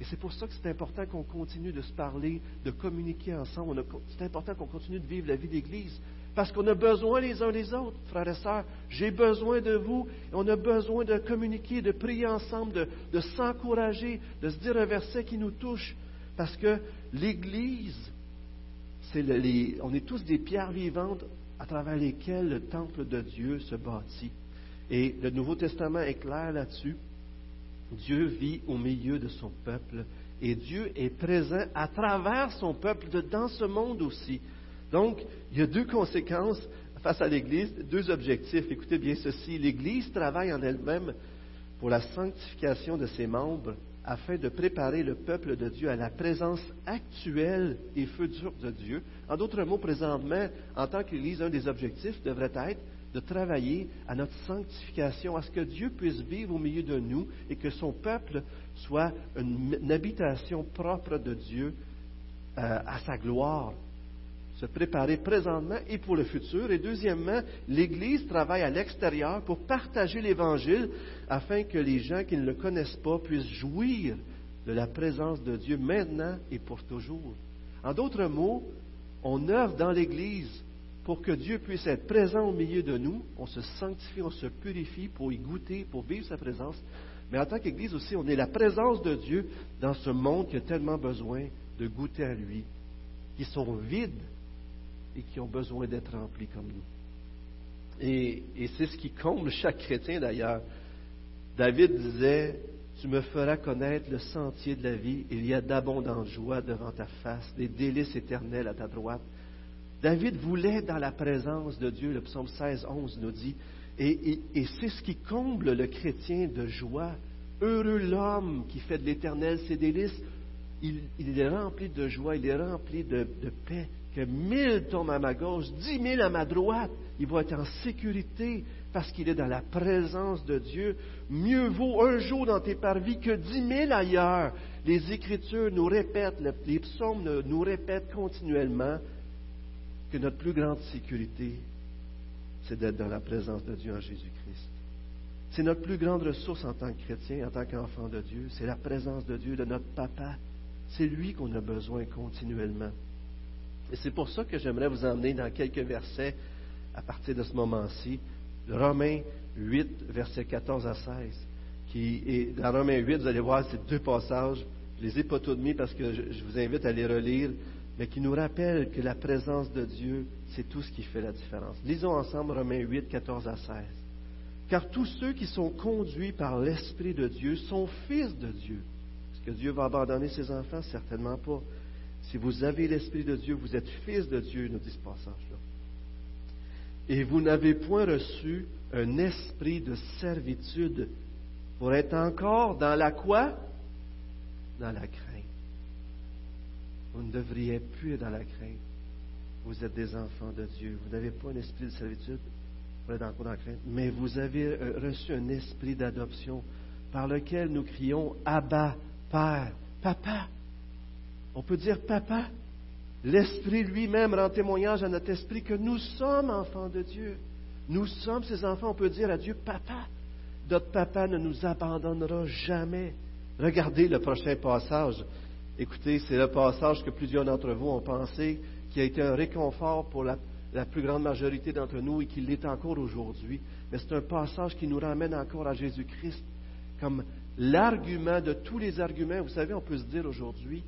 Et c'est pour ça que c'est important qu'on continue de se parler, de communiquer ensemble. C'est important qu'on continue de vivre la vie d'Église. Parce qu'on a besoin les uns des autres, frères et sœurs. J'ai besoin de vous. On a besoin de communiquer, de prier ensemble, de, s'encourager, de se dire un verset qui nous touche. Parce que l'Église, c'est on est tous des pierres vivantes à travers lesquelles le temple de Dieu se bâtit. Et le Nouveau Testament est clair là-dessus. Dieu vit au milieu de son peuple et Dieu est présent à travers son peuple dans ce monde aussi. Donc, il y a deux conséquences face à l'Église, deux objectifs. Écoutez bien ceci. L'Église travaille en elle-même pour la sanctification de ses membres afin de préparer le peuple de Dieu à la présence actuelle et future de Dieu. En d'autres mots, présentement, en tant qu'Église, un des objectifs devrait être de travailler à notre sanctification, à ce que Dieu puisse vivre au milieu de nous et que son peuple soit une, habitation propre de Dieu euh, à sa gloire. Se préparer présentement et pour le futur. Et deuxièmement, l'Église travaille à l'extérieur pour partager l'Évangile afin que les gens qui ne le connaissent pas puissent jouir de la présence de Dieu maintenant et pour toujours. En d'autres mots, on œuvre dans l'Église pour que Dieu puisse être présent au milieu de nous. On se sanctifie, on se purifie pour y goûter, pour vivre sa présence. Mais en tant qu'Église aussi, on est la présence de Dieu dans ce monde qui a tellement besoin de goûter à lui, qui sont vides et qui ont besoin d'être remplis comme nous. Et, c'est ce qui comble chaque chrétien d'ailleurs. David disait, tu me feras connaître le sentier de la vie, il y a d'abondantes joies devant ta face, des délices éternels à ta droite. David voulait dans la présence de Dieu, le psaume 16, 11 nous dit, et, c'est ce qui comble le chrétien de joie. Heureux l'homme qui fait de l'éternel ses délices. Il, est rempli de joie, il est rempli de, paix. Que mille tombent à ma gauche, dix mille à ma droite, il va être en sécurité parce qu'il est dans la présence de Dieu. Mieux vaut un jour dans tes parvis que dix mille ailleurs. Les Écritures nous répètent, les psaumes nous répètent continuellement que notre plus grande sécurité, c'est d'être dans la présence de Dieu en Jésus-Christ. C'est notre plus grande ressource en tant que chrétien, en tant qu'enfant de Dieu. C'est la présence de Dieu, de notre papa. C'est lui qu'on a besoin continuellement. Et c'est pour ça que j'aimerais vous emmener dans quelques versets à partir de ce moment-ci. Romains 8, versets 14 à 16. Qui dans Romains 8, vous allez voir ces deux passages. Je les ai pas tous mis parce que je vous invite à les relire mais qui nous rappelle que la présence de Dieu, c'est tout ce qui fait la différence. Lisons ensemble Romains 8, 14 à 16. Car tous ceux qui sont conduits par l'Esprit de Dieu sont fils de Dieu. Est-ce que Dieu va abandonner ses enfants? Certainement pas. Si vous avez l'Esprit de Dieu, vous êtes fils de Dieu, nous dit ce passage-là. Et vous n'avez point reçu un esprit de servitude pour être encore dans la quoi? Dans la crainte. Vous ne devriez plus être dans la crainte. Vous êtes des enfants de Dieu. Vous n'avez pas un esprit de servitude pour être encore dans la crainte, mais vous avez euh, reçu un esprit d'adoption par lequel nous crions Abba, Père, Papa. On peut dire Papa. L'Esprit lui-même rend témoignage à notre esprit que nous sommes enfants de Dieu. Nous sommes ses enfants. On peut dire à Dieu Papa. Notre Papa ne nous abandonnera jamais. Regardez le prochain passage Écoutez, c'est le passage que plusieurs d'entre vous ont pensé qui a été un réconfort pour la, plus grande majorité d'entre nous et qui l'est encore aujourd'hui. Mais c'est un passage qui nous ramène encore à Jésus-Christ comme l'argument de tous les arguments. Vous savez, on peut se dire aujourd'hui,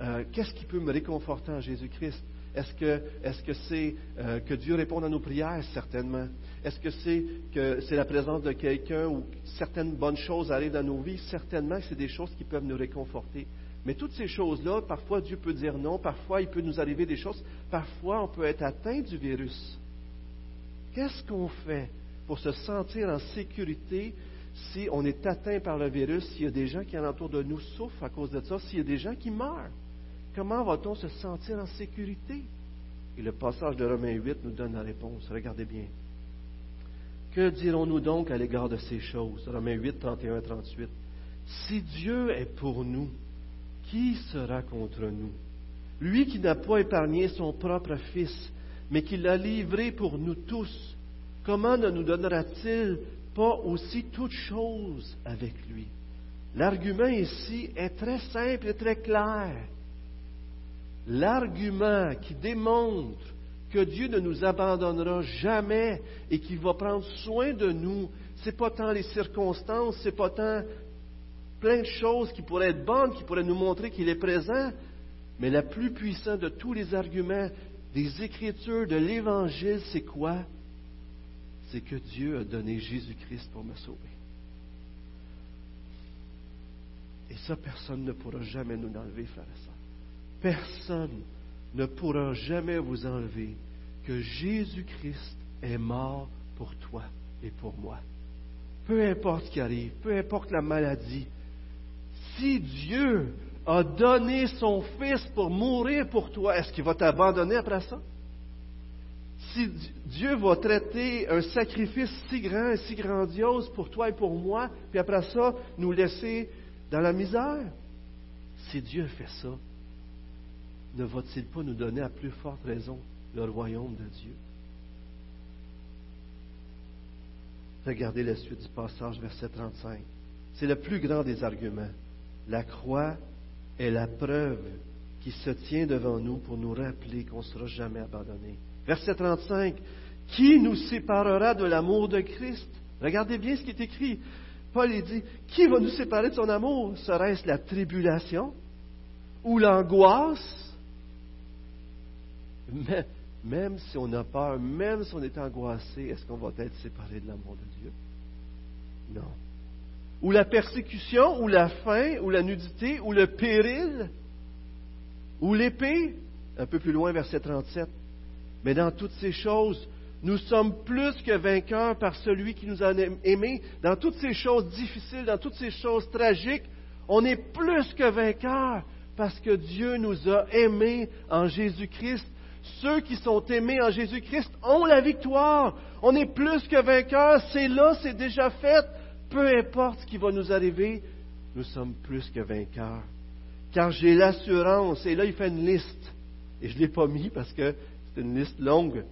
euh, qu'est-ce qui peut me réconforter en Jésus-Christ? Est-ce que c'est euh, que Dieu réponde à nos prières? Certainement. Est-ce que c'est que c'est la présence de quelqu'un ou certaines bonnes choses arrivent dans nos vies? Certainement que c'est des choses qui peuvent nous réconforter. Mais toutes ces choses-là, parfois Dieu peut dire non, parfois il peut nous arriver des choses, parfois on peut être atteint du virus. Qu'est-ce qu'on fait pour se sentir en sécurité si on est atteint par le virus, s'il y a des gens qui alentour de nous souffrent à cause de ça, s'il y a des gens qui meurent? Comment va-t-on se sentir en sécurité? Et le passage de Romains 8 nous donne la réponse. Regardez bien. Que dirons-nous donc à l'égard de ces choses? Romains 8, 31 38. Si Dieu est pour nous, qui sera contre nous? Lui qui n'a pas épargné son propre Fils, mais qui l'a livré pour nous tous, comment ne nous donnera-t-il pas aussi toutes choses avec lui? L'argument ici est très simple et très clair. L'argument qui démontre que Dieu ne nous abandonnera jamais et qu'il va prendre soin de nous, c'est pas tant les circonstances, c'est pas tant plein de choses qui pourraient être bonnes, qui pourraient nous montrer qu'il est présent, mais le plus puissant de tous les arguments des Écritures, de l'Évangile, c'est quoi? C'est que Dieu a donné Jésus-Christ pour me sauver. Et ça, personne ne pourra jamais nous enlever, frère et. Personne ne pourra jamais vous enlever que Jésus-Christ est mort pour toi et pour moi. Peu importe ce qui arrive, peu importe la maladie, si Dieu a donné son Fils pour mourir pour toi, est-ce qu'il va t'abandonner après ça? Si Dieu va traiter un sacrifice si grand et si grandiose pour toi et pour moi, puis après ça, nous laisser dans la misère, si Dieu fait ça, ne va-t-il pas nous donner à plus forte raison le royaume de Dieu? Regardez la suite du passage, verset 35. C'est le plus grand des arguments. La croix est la preuve qui se tient devant nous pour nous rappeler qu'on ne sera jamais abandonné. Verset 35. Qui nous séparera de l'amour de Christ? Regardez bien ce qui est écrit. Paul dit, qui va nous séparer de son amour? Serait-ce la tribulation ou l'angoisse? Mais, même si on a peur, même si on est angoissé, est-ce qu'on va être séparé de l'amour de Dieu? Non. Ou la persécution, ou la faim, ou la nudité, ou le péril, ou l'épée, un peu plus loin, verset 37. Mais dans toutes ces choses, nous sommes plus que vainqueurs par celui qui nous a aimés. Dans toutes ces choses difficiles, dans toutes ces choses tragiques, on est plus que vainqueurs parce que Dieu nous a aimés en Jésus-Christ ceux qui sont aimés en Jésus-Christ ont la victoire. On est plus que vainqueurs. C'est là, c'est déjà fait. Peu importe ce qui va nous arriver, nous sommes plus que vainqueurs. Car j'ai l'assurance, et là il fait une liste, et je ne l'ai pas mis parce que c'est une liste longue,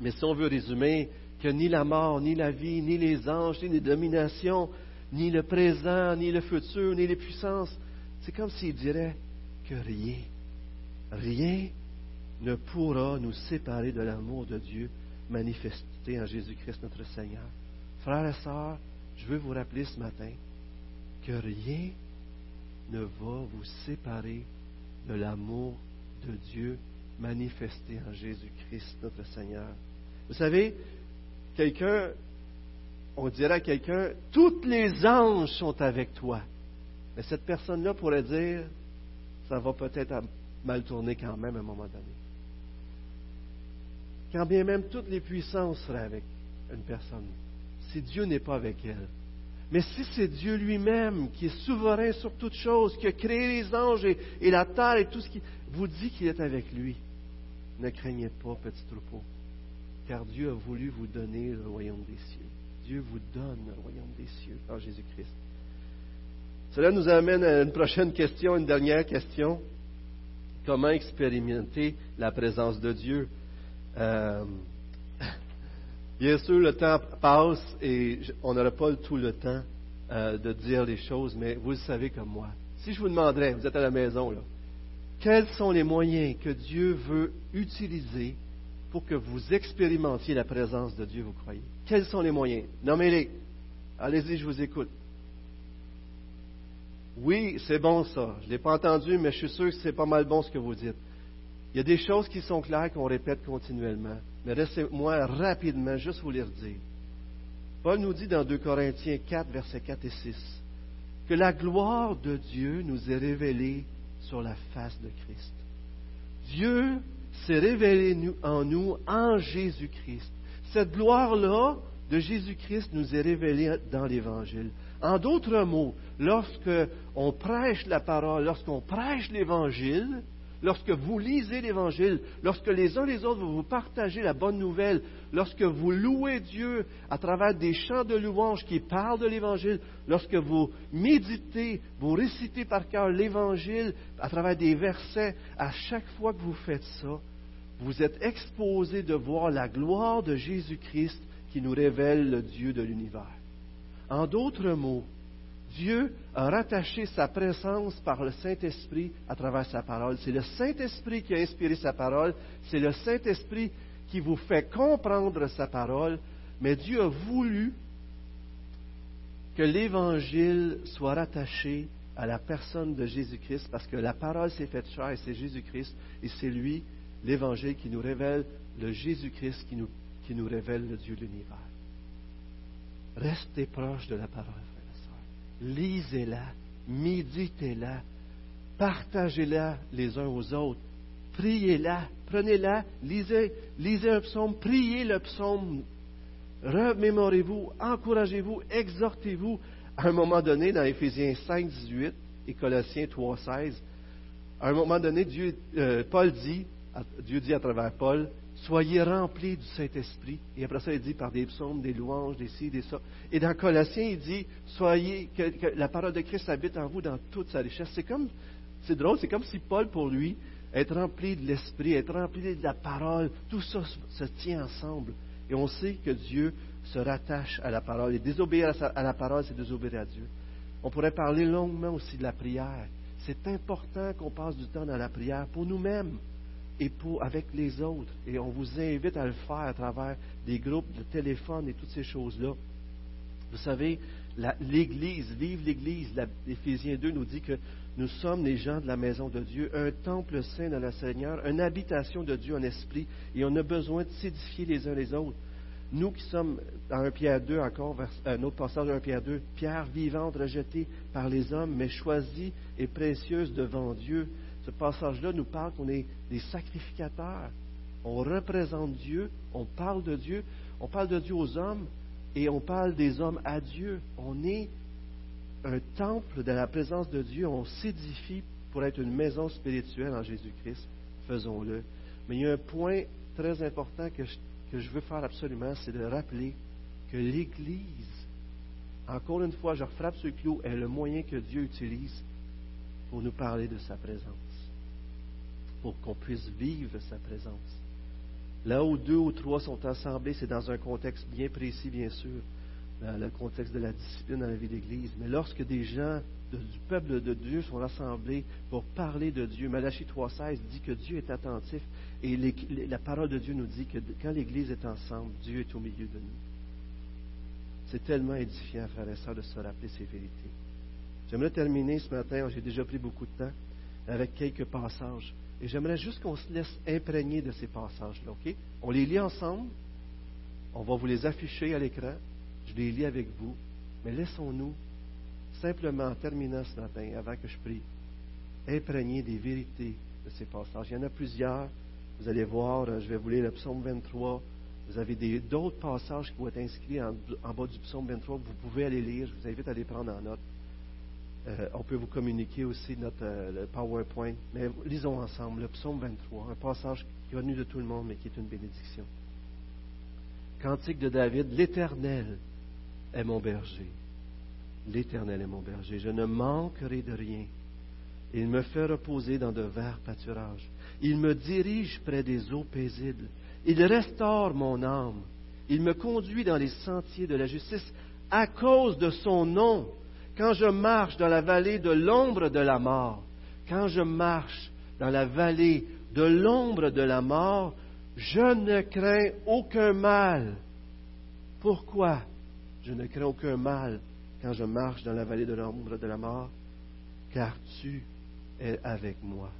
mais si on veut résumer, que ni la mort, ni la vie, ni les anges, ni les dominations, ni le présent, ni le futur, ni les puissances, c'est comme s'il dirait que rien, rien ne pourra nous séparer de l'amour de Dieu manifesté en Jésus-Christ notre Seigneur. Frères et sœurs, je veux vous rappeler ce matin que rien ne va vous séparer de l'amour de Dieu manifesté en Jésus-Christ notre Seigneur. Vous savez, quelqu'un, on dirait à quelqu'un, tous les anges sont avec toi. Mais cette personne-là pourrait dire, ça va peut-être mal tourner quand même à un moment donné quand bien même toutes les puissances seraient avec une personne, si Dieu n'est pas avec elle. Mais si c'est Dieu lui-même qui est souverain sur toutes choses, qui a créé les anges et, la terre et tout ce qui vous dit qu'il est avec lui, ne craignez pas, petit troupeau, car Dieu a voulu vous donner le royaume des cieux. Dieu vous donne le royaume des cieux par Jésus-Christ. Cela nous amène à une prochaine question, une dernière question. Comment expérimenter la présence de Dieu? Euh, *laughs* bien sûr, le temps passe et on n'aura pas tout le temps euh, de dire les choses, mais vous le savez comme moi. Si je vous demanderais, vous êtes à la maison, là, quels sont les moyens que Dieu veut utiliser pour que vous expérimentiez la présence de Dieu, vous croyez? Quels sont les moyens? Nommez-les. Allez-y, je vous écoute. Oui, c'est bon ça. Je ne l'ai pas entendu, mais je suis sûr que c'est pas mal bon ce que vous dites. Il y a des choses qui sont claires qu'on répète continuellement. Mais laissez-moi rapidement juste vous les redire. Paul nous dit dans 2 Corinthiens 4, versets 4 et 6, que la gloire de Dieu nous est révélée sur la face de Christ. Dieu s'est révélé en nous en Jésus-Christ. Cette gloire-là de Jésus-Christ nous est révélée dans l'Évangile. En d'autres mots, lorsque on prêche la parole, lorsqu'on prêche l'Évangile, lorsque vous lisez l'Évangile, lorsque les uns les autres vous partagez la bonne nouvelle, lorsque vous louez Dieu à travers des chants de louange qui parlent de l'Évangile, lorsque vous méditez, vous récitez par cœur l'Évangile à travers des versets, à chaque fois que vous faites ça, vous êtes exposé de voir la gloire de Jésus-Christ qui nous révèle le Dieu de l'univers. En d'autres mots, Dieu a rattaché sa présence par le Saint-Esprit à travers sa parole. C'est le Saint-Esprit qui a inspiré sa parole, c'est le Saint-Esprit qui vous fait comprendre sa parole, mais Dieu a voulu que l'Évangile soit rattaché à la personne de Jésus-Christ, parce que la parole s'est faite chair et c'est Jésus-Christ, et c'est lui, l'Évangile, qui nous révèle le Jésus-Christ, qui nous, qui nous révèle le Dieu de l'univers. Restez proche de la parole lisez-la, méditez-la, partagez-la les uns aux autres, priez-la, prenez-la, lisez, lisez un psaume, priez le psaume, remémorez-vous, encouragez-vous, exhortez-vous. À un moment donné, dans Éphésiens 5, 18 et Colossiens 3, 16, à un moment donné, Dieu, euh, Paul dit, Dieu dit à travers Paul, Soyez remplis du Saint-Esprit. Et après ça, il dit par des psaumes, des louanges, des ci, des ça. Et dans Colossiens, il dit Soyez, que, la parole de Christ habite en vous dans toute sa richesse. C'est comme, c'est drôle, c'est comme si Paul, pour lui, être rempli de l'Esprit, être rempli de la parole, tout ça se tient ensemble. Et on sait que Dieu se rattache à la parole. Et désobéir à la parole, c'est désobéir à Dieu. On pourrait parler longuement aussi de la prière. C'est important qu'on passe du temps dans la prière pour nous-mêmes et pour, avec les autres. Et on vous invite à le faire à travers des groupes de téléphone et toutes ces choses-là. Vous savez, l'Église, vive l'Église, l'Éphésiens 2 nous dit que nous sommes les gens de la maison de Dieu, un temple saint de la Seigneur, une habitation de Dieu en esprit, et on a besoin de s'édifier les uns les autres. Nous qui sommes dans 1 Pierre 2 encore, un autre passage de 1 Pierre 2, pierre vivante rejetée par les hommes, mais choisie et précieuse devant Dieu, ce passage-là nous parle qu'on est des sacrificateurs. On représente Dieu, on parle de Dieu, on parle de Dieu aux hommes et on parle des hommes à Dieu. On est un temple de la présence de Dieu, on s'édifie pour être une maison spirituelle en Jésus-Christ. Faisons-le. Mais il y a un point très important que je, que je veux faire absolument, c'est de rappeler que l'Église, encore une fois, je frappe ce clou, est le moyen que Dieu utilise pour nous parler de sa présence pour qu'on puisse vivre sa présence. Là où deux ou trois sont assemblés, c'est dans un contexte bien précis, bien sûr, le contexte de la discipline dans la vie d'Église. Mais lorsque des gens du peuple de Dieu sont rassemblés pour parler de Dieu, Malachie 3.16 dit que Dieu est attentif et la parole de Dieu nous dit que quand l'Église est ensemble, Dieu est au milieu de nous. C'est tellement édifiant, frères et sœurs, de se rappeler ces vérités. J'aimerais terminer ce matin, j'ai déjà pris beaucoup de temps, avec quelques passages. Et j'aimerais juste qu'on se laisse imprégner de ces passages-là, OK? On les lit ensemble. On va vous les afficher à l'écran. Je les lis avec vous. Mais laissons-nous simplement, en terminant ce matin, avant que je prie, imprégner des vérités de ces passages. Il y en a plusieurs. Vous allez voir, je vais vous lire le psaume 23. Vous avez d'autres passages qui vont être inscrits en, en, bas du psaume 23. Vous pouvez aller lire. Je vous invite à les prendre en note. Euh, on peut vous communiquer aussi notre euh, PowerPoint. Mais lisons ensemble le psaume 23, un passage venu de tout le monde, mais qui est une bénédiction. Cantique de David, l'Éternel est mon berger. L'Éternel est mon berger. Je ne manquerai de rien. Il me fait reposer dans de verts pâturages. Il me dirige près des eaux paisibles. Il restaure mon âme. Il me conduit dans les sentiers de la justice à cause de son nom quand je marche dans la vallée de l'ombre de la mort, quand je marche dans la vallée de l'ombre de la mort, je ne crains aucun mal. Pourquoi je ne crains aucun mal quand je marche dans la vallée de l'ombre de la mort? Car tu es avec moi.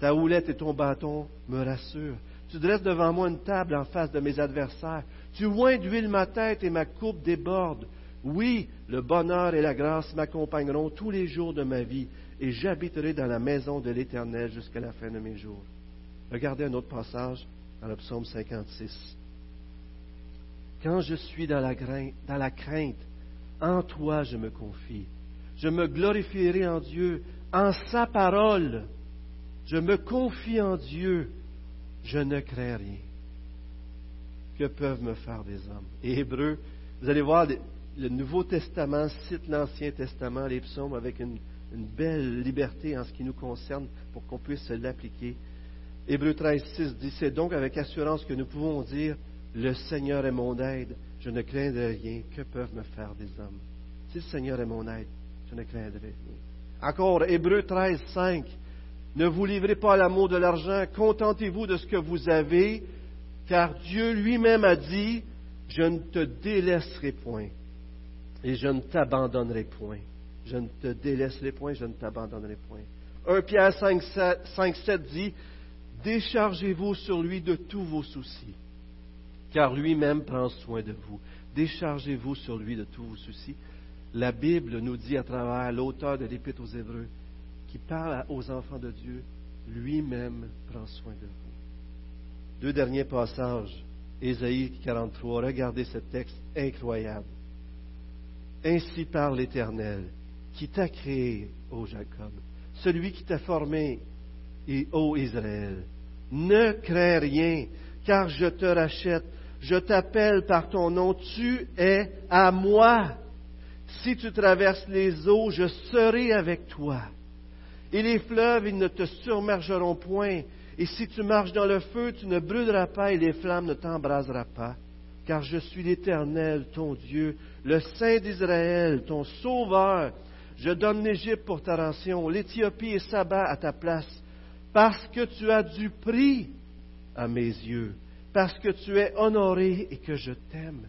Ta houlette et ton bâton me rassurent. Tu dresses devant moi une table en face de mes adversaires. Tu oins d'huile ma tête et ma coupe déborde. Oui, le bonheur et la grâce m'accompagneront tous les jours de ma vie, et j'habiterai dans la maison de l'Éternel jusqu'à la fin de mes jours. Regardez un autre passage dans le psaume 56. Quand je suis dans la, crainte, en toi je me confie. Je me glorifierai en Dieu, en sa parole. Je me confie en Dieu. Je ne crains rien. Que peuvent me faire des hommes? Et Hébreu, vous allez voir, le Nouveau Testament cite l'Ancien Testament, les psaumes, avec une, belle liberté en ce qui nous concerne pour qu'on puisse l'appliquer. Hébreu 13, 6 dit C'est donc avec assurance que nous pouvons dire Le Seigneur est mon aide, je ne craindrai rien. Que peuvent me faire des hommes Si le Seigneur est mon aide, je ne craindrai rien. Encore, Hébreu 13, 5 Ne vous livrez pas à l'amour de l'argent, contentez-vous de ce que vous avez, car Dieu lui-même a dit Je ne te délaisserai point et je ne t'abandonnerai point. Je ne te délaisserai point, je ne t'abandonnerai point. 1 Pierre 5, 5, 7 dit Déchargez-vous sur lui de tous vos soucis, car lui-même prend soin de vous. Déchargez-vous sur lui de tous vos soucis. La Bible nous dit à travers l'auteur de l'Épître aux Hébreux, qui parle aux enfants de Dieu, lui-même prend soin de vous. Deux derniers passages, Ésaïe 43, regardez ce texte incroyable. Ainsi parle l'Éternel, qui t'a créé, ô Jacob, celui qui t'a formé, et ô Israël. Ne crains rien, car je te rachète, je t'appelle par ton nom, tu es à moi. Si tu traverses les eaux, je serai avec toi. Et les fleuves, ils ne te surmergeront point. Et si tu marches dans le feu, tu ne brûleras pas et les flammes ne t'embraseront pas. Car je suis l'Éternel, ton Dieu, le Saint d'Israël, ton Sauveur. Je donne l'Égypte pour ta rançon, l'Éthiopie et Saba à ta place, parce que tu as du prix à mes yeux, parce que tu es honoré et que je t'aime.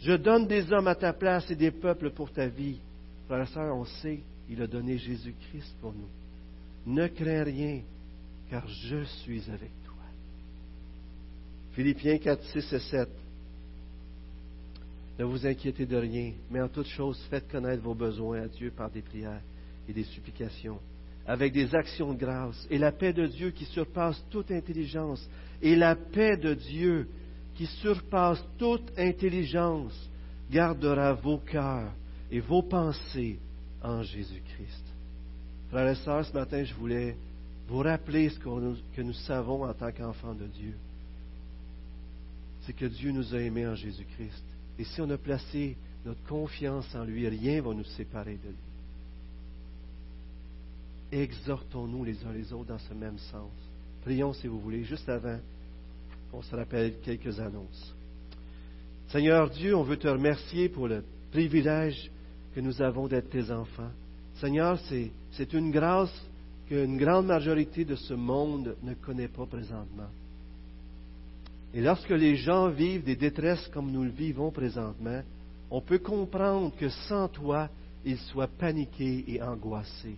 Je donne des hommes à ta place et des peuples pour ta vie. Frère et sœur, on sait, il a donné Jésus-Christ pour nous. Ne crains rien, car je suis avec toi. Philippiens 4, 6 et 7. Ne vous inquiétez de rien, mais en toute chose, faites connaître vos besoins à Dieu par des prières et des supplications, avec des actions de grâce. Et la paix de Dieu qui surpasse toute intelligence, et la paix de Dieu qui surpasse toute intelligence, gardera vos cœurs et vos pensées en Jésus-Christ. Frères et sœurs, ce matin, je voulais vous rappeler ce que nous savons en tant qu'enfants de Dieu. C'est que Dieu nous a aimés en Jésus-Christ et si on a placé notre confiance en lui, rien ne va nous séparer de lui. Exhortons-nous les uns les autres dans ce même sens. Prions si vous voulez, juste avant qu'on se rappelle quelques annonces. Seigneur Dieu, on veut te remercier pour le privilège que nous avons d'être tes enfants. Seigneur, c'est une grâce qu'une grande majorité de ce monde ne connaît pas présentement. Et lorsque les gens vivent des détresses comme nous le vivons présentement, on peut comprendre que sans toi, ils soient paniqués et angoissés.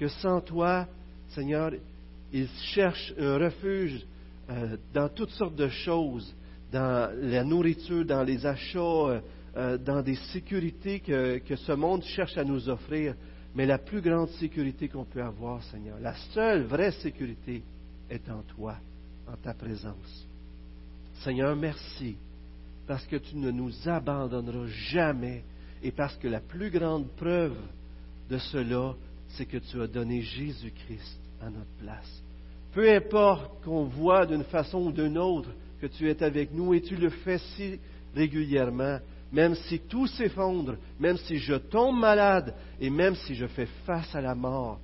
Que sans toi, Seigneur, ils cherchent un refuge euh, dans toutes sortes de choses, dans la nourriture, dans les achats, euh, euh, dans des sécurités que, que ce monde cherche à nous offrir. Mais la plus grande sécurité qu'on peut avoir, Seigneur, la seule vraie sécurité est en toi, en ta présence. Seigneur, merci parce que tu ne nous abandonneras jamais et parce que la plus grande preuve de cela, c'est que tu as donné Jésus-Christ à notre place. Peu importe qu'on voit d'une façon ou d'une autre que tu es avec nous et tu le fais si régulièrement, même si tout s'effondre, même si je tombe malade et même si je fais face à la mort,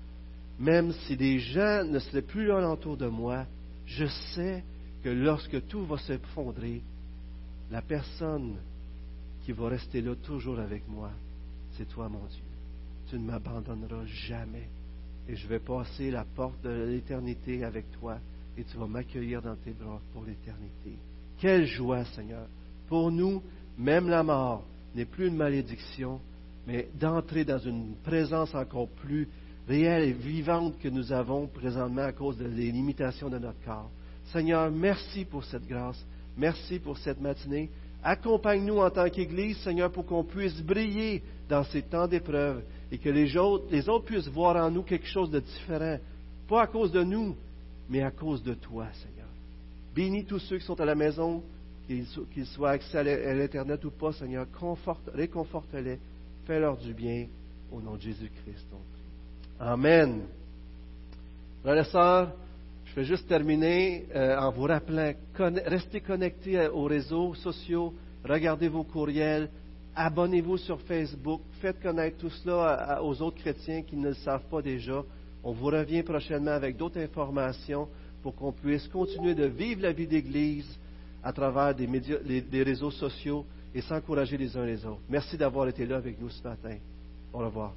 même si des gens ne seraient plus alentour de moi, je sais que lorsque tout va s'effondrer, la personne qui va rester là toujours avec moi, c'est toi, mon Dieu. Tu ne m'abandonneras jamais. Et je vais passer la porte de l'éternité avec toi et tu vas m'accueillir dans tes bras pour l'éternité. Quelle joie, Seigneur. Pour nous, même la mort n'est plus une malédiction, mais d'entrer dans une présence encore plus réelle et vivante que nous avons présentement à cause des limitations de notre corps. Seigneur, merci pour cette grâce. Merci pour cette matinée. Accompagne-nous en tant qu'Église, Seigneur, pour qu'on puisse briller dans ces temps d'épreuve et que les autres, puissent voir en nous quelque chose de différent. Pas à cause de nous, mais à cause de toi, Seigneur. Bénis tous ceux qui sont à la maison, qu'ils soient accès à l'Internet ou pas, Seigneur. Réconforte-les. Fais-leur du bien. Au nom de Jésus-Christ, Amen. Frères et sœurs, je vais juste terminer euh, en vous rappelant, restez connectés aux réseaux sociaux, regardez vos courriels, abonnez-vous sur Facebook, faites connaître tout cela aux autres chrétiens qui ne le savent pas déjà. On vous revient prochainement avec d'autres informations pour qu'on puisse continuer de vivre la vie d'Église à travers des réseaux sociaux et s'encourager les uns les autres. Merci d'avoir été là avec nous ce matin. Au revoir.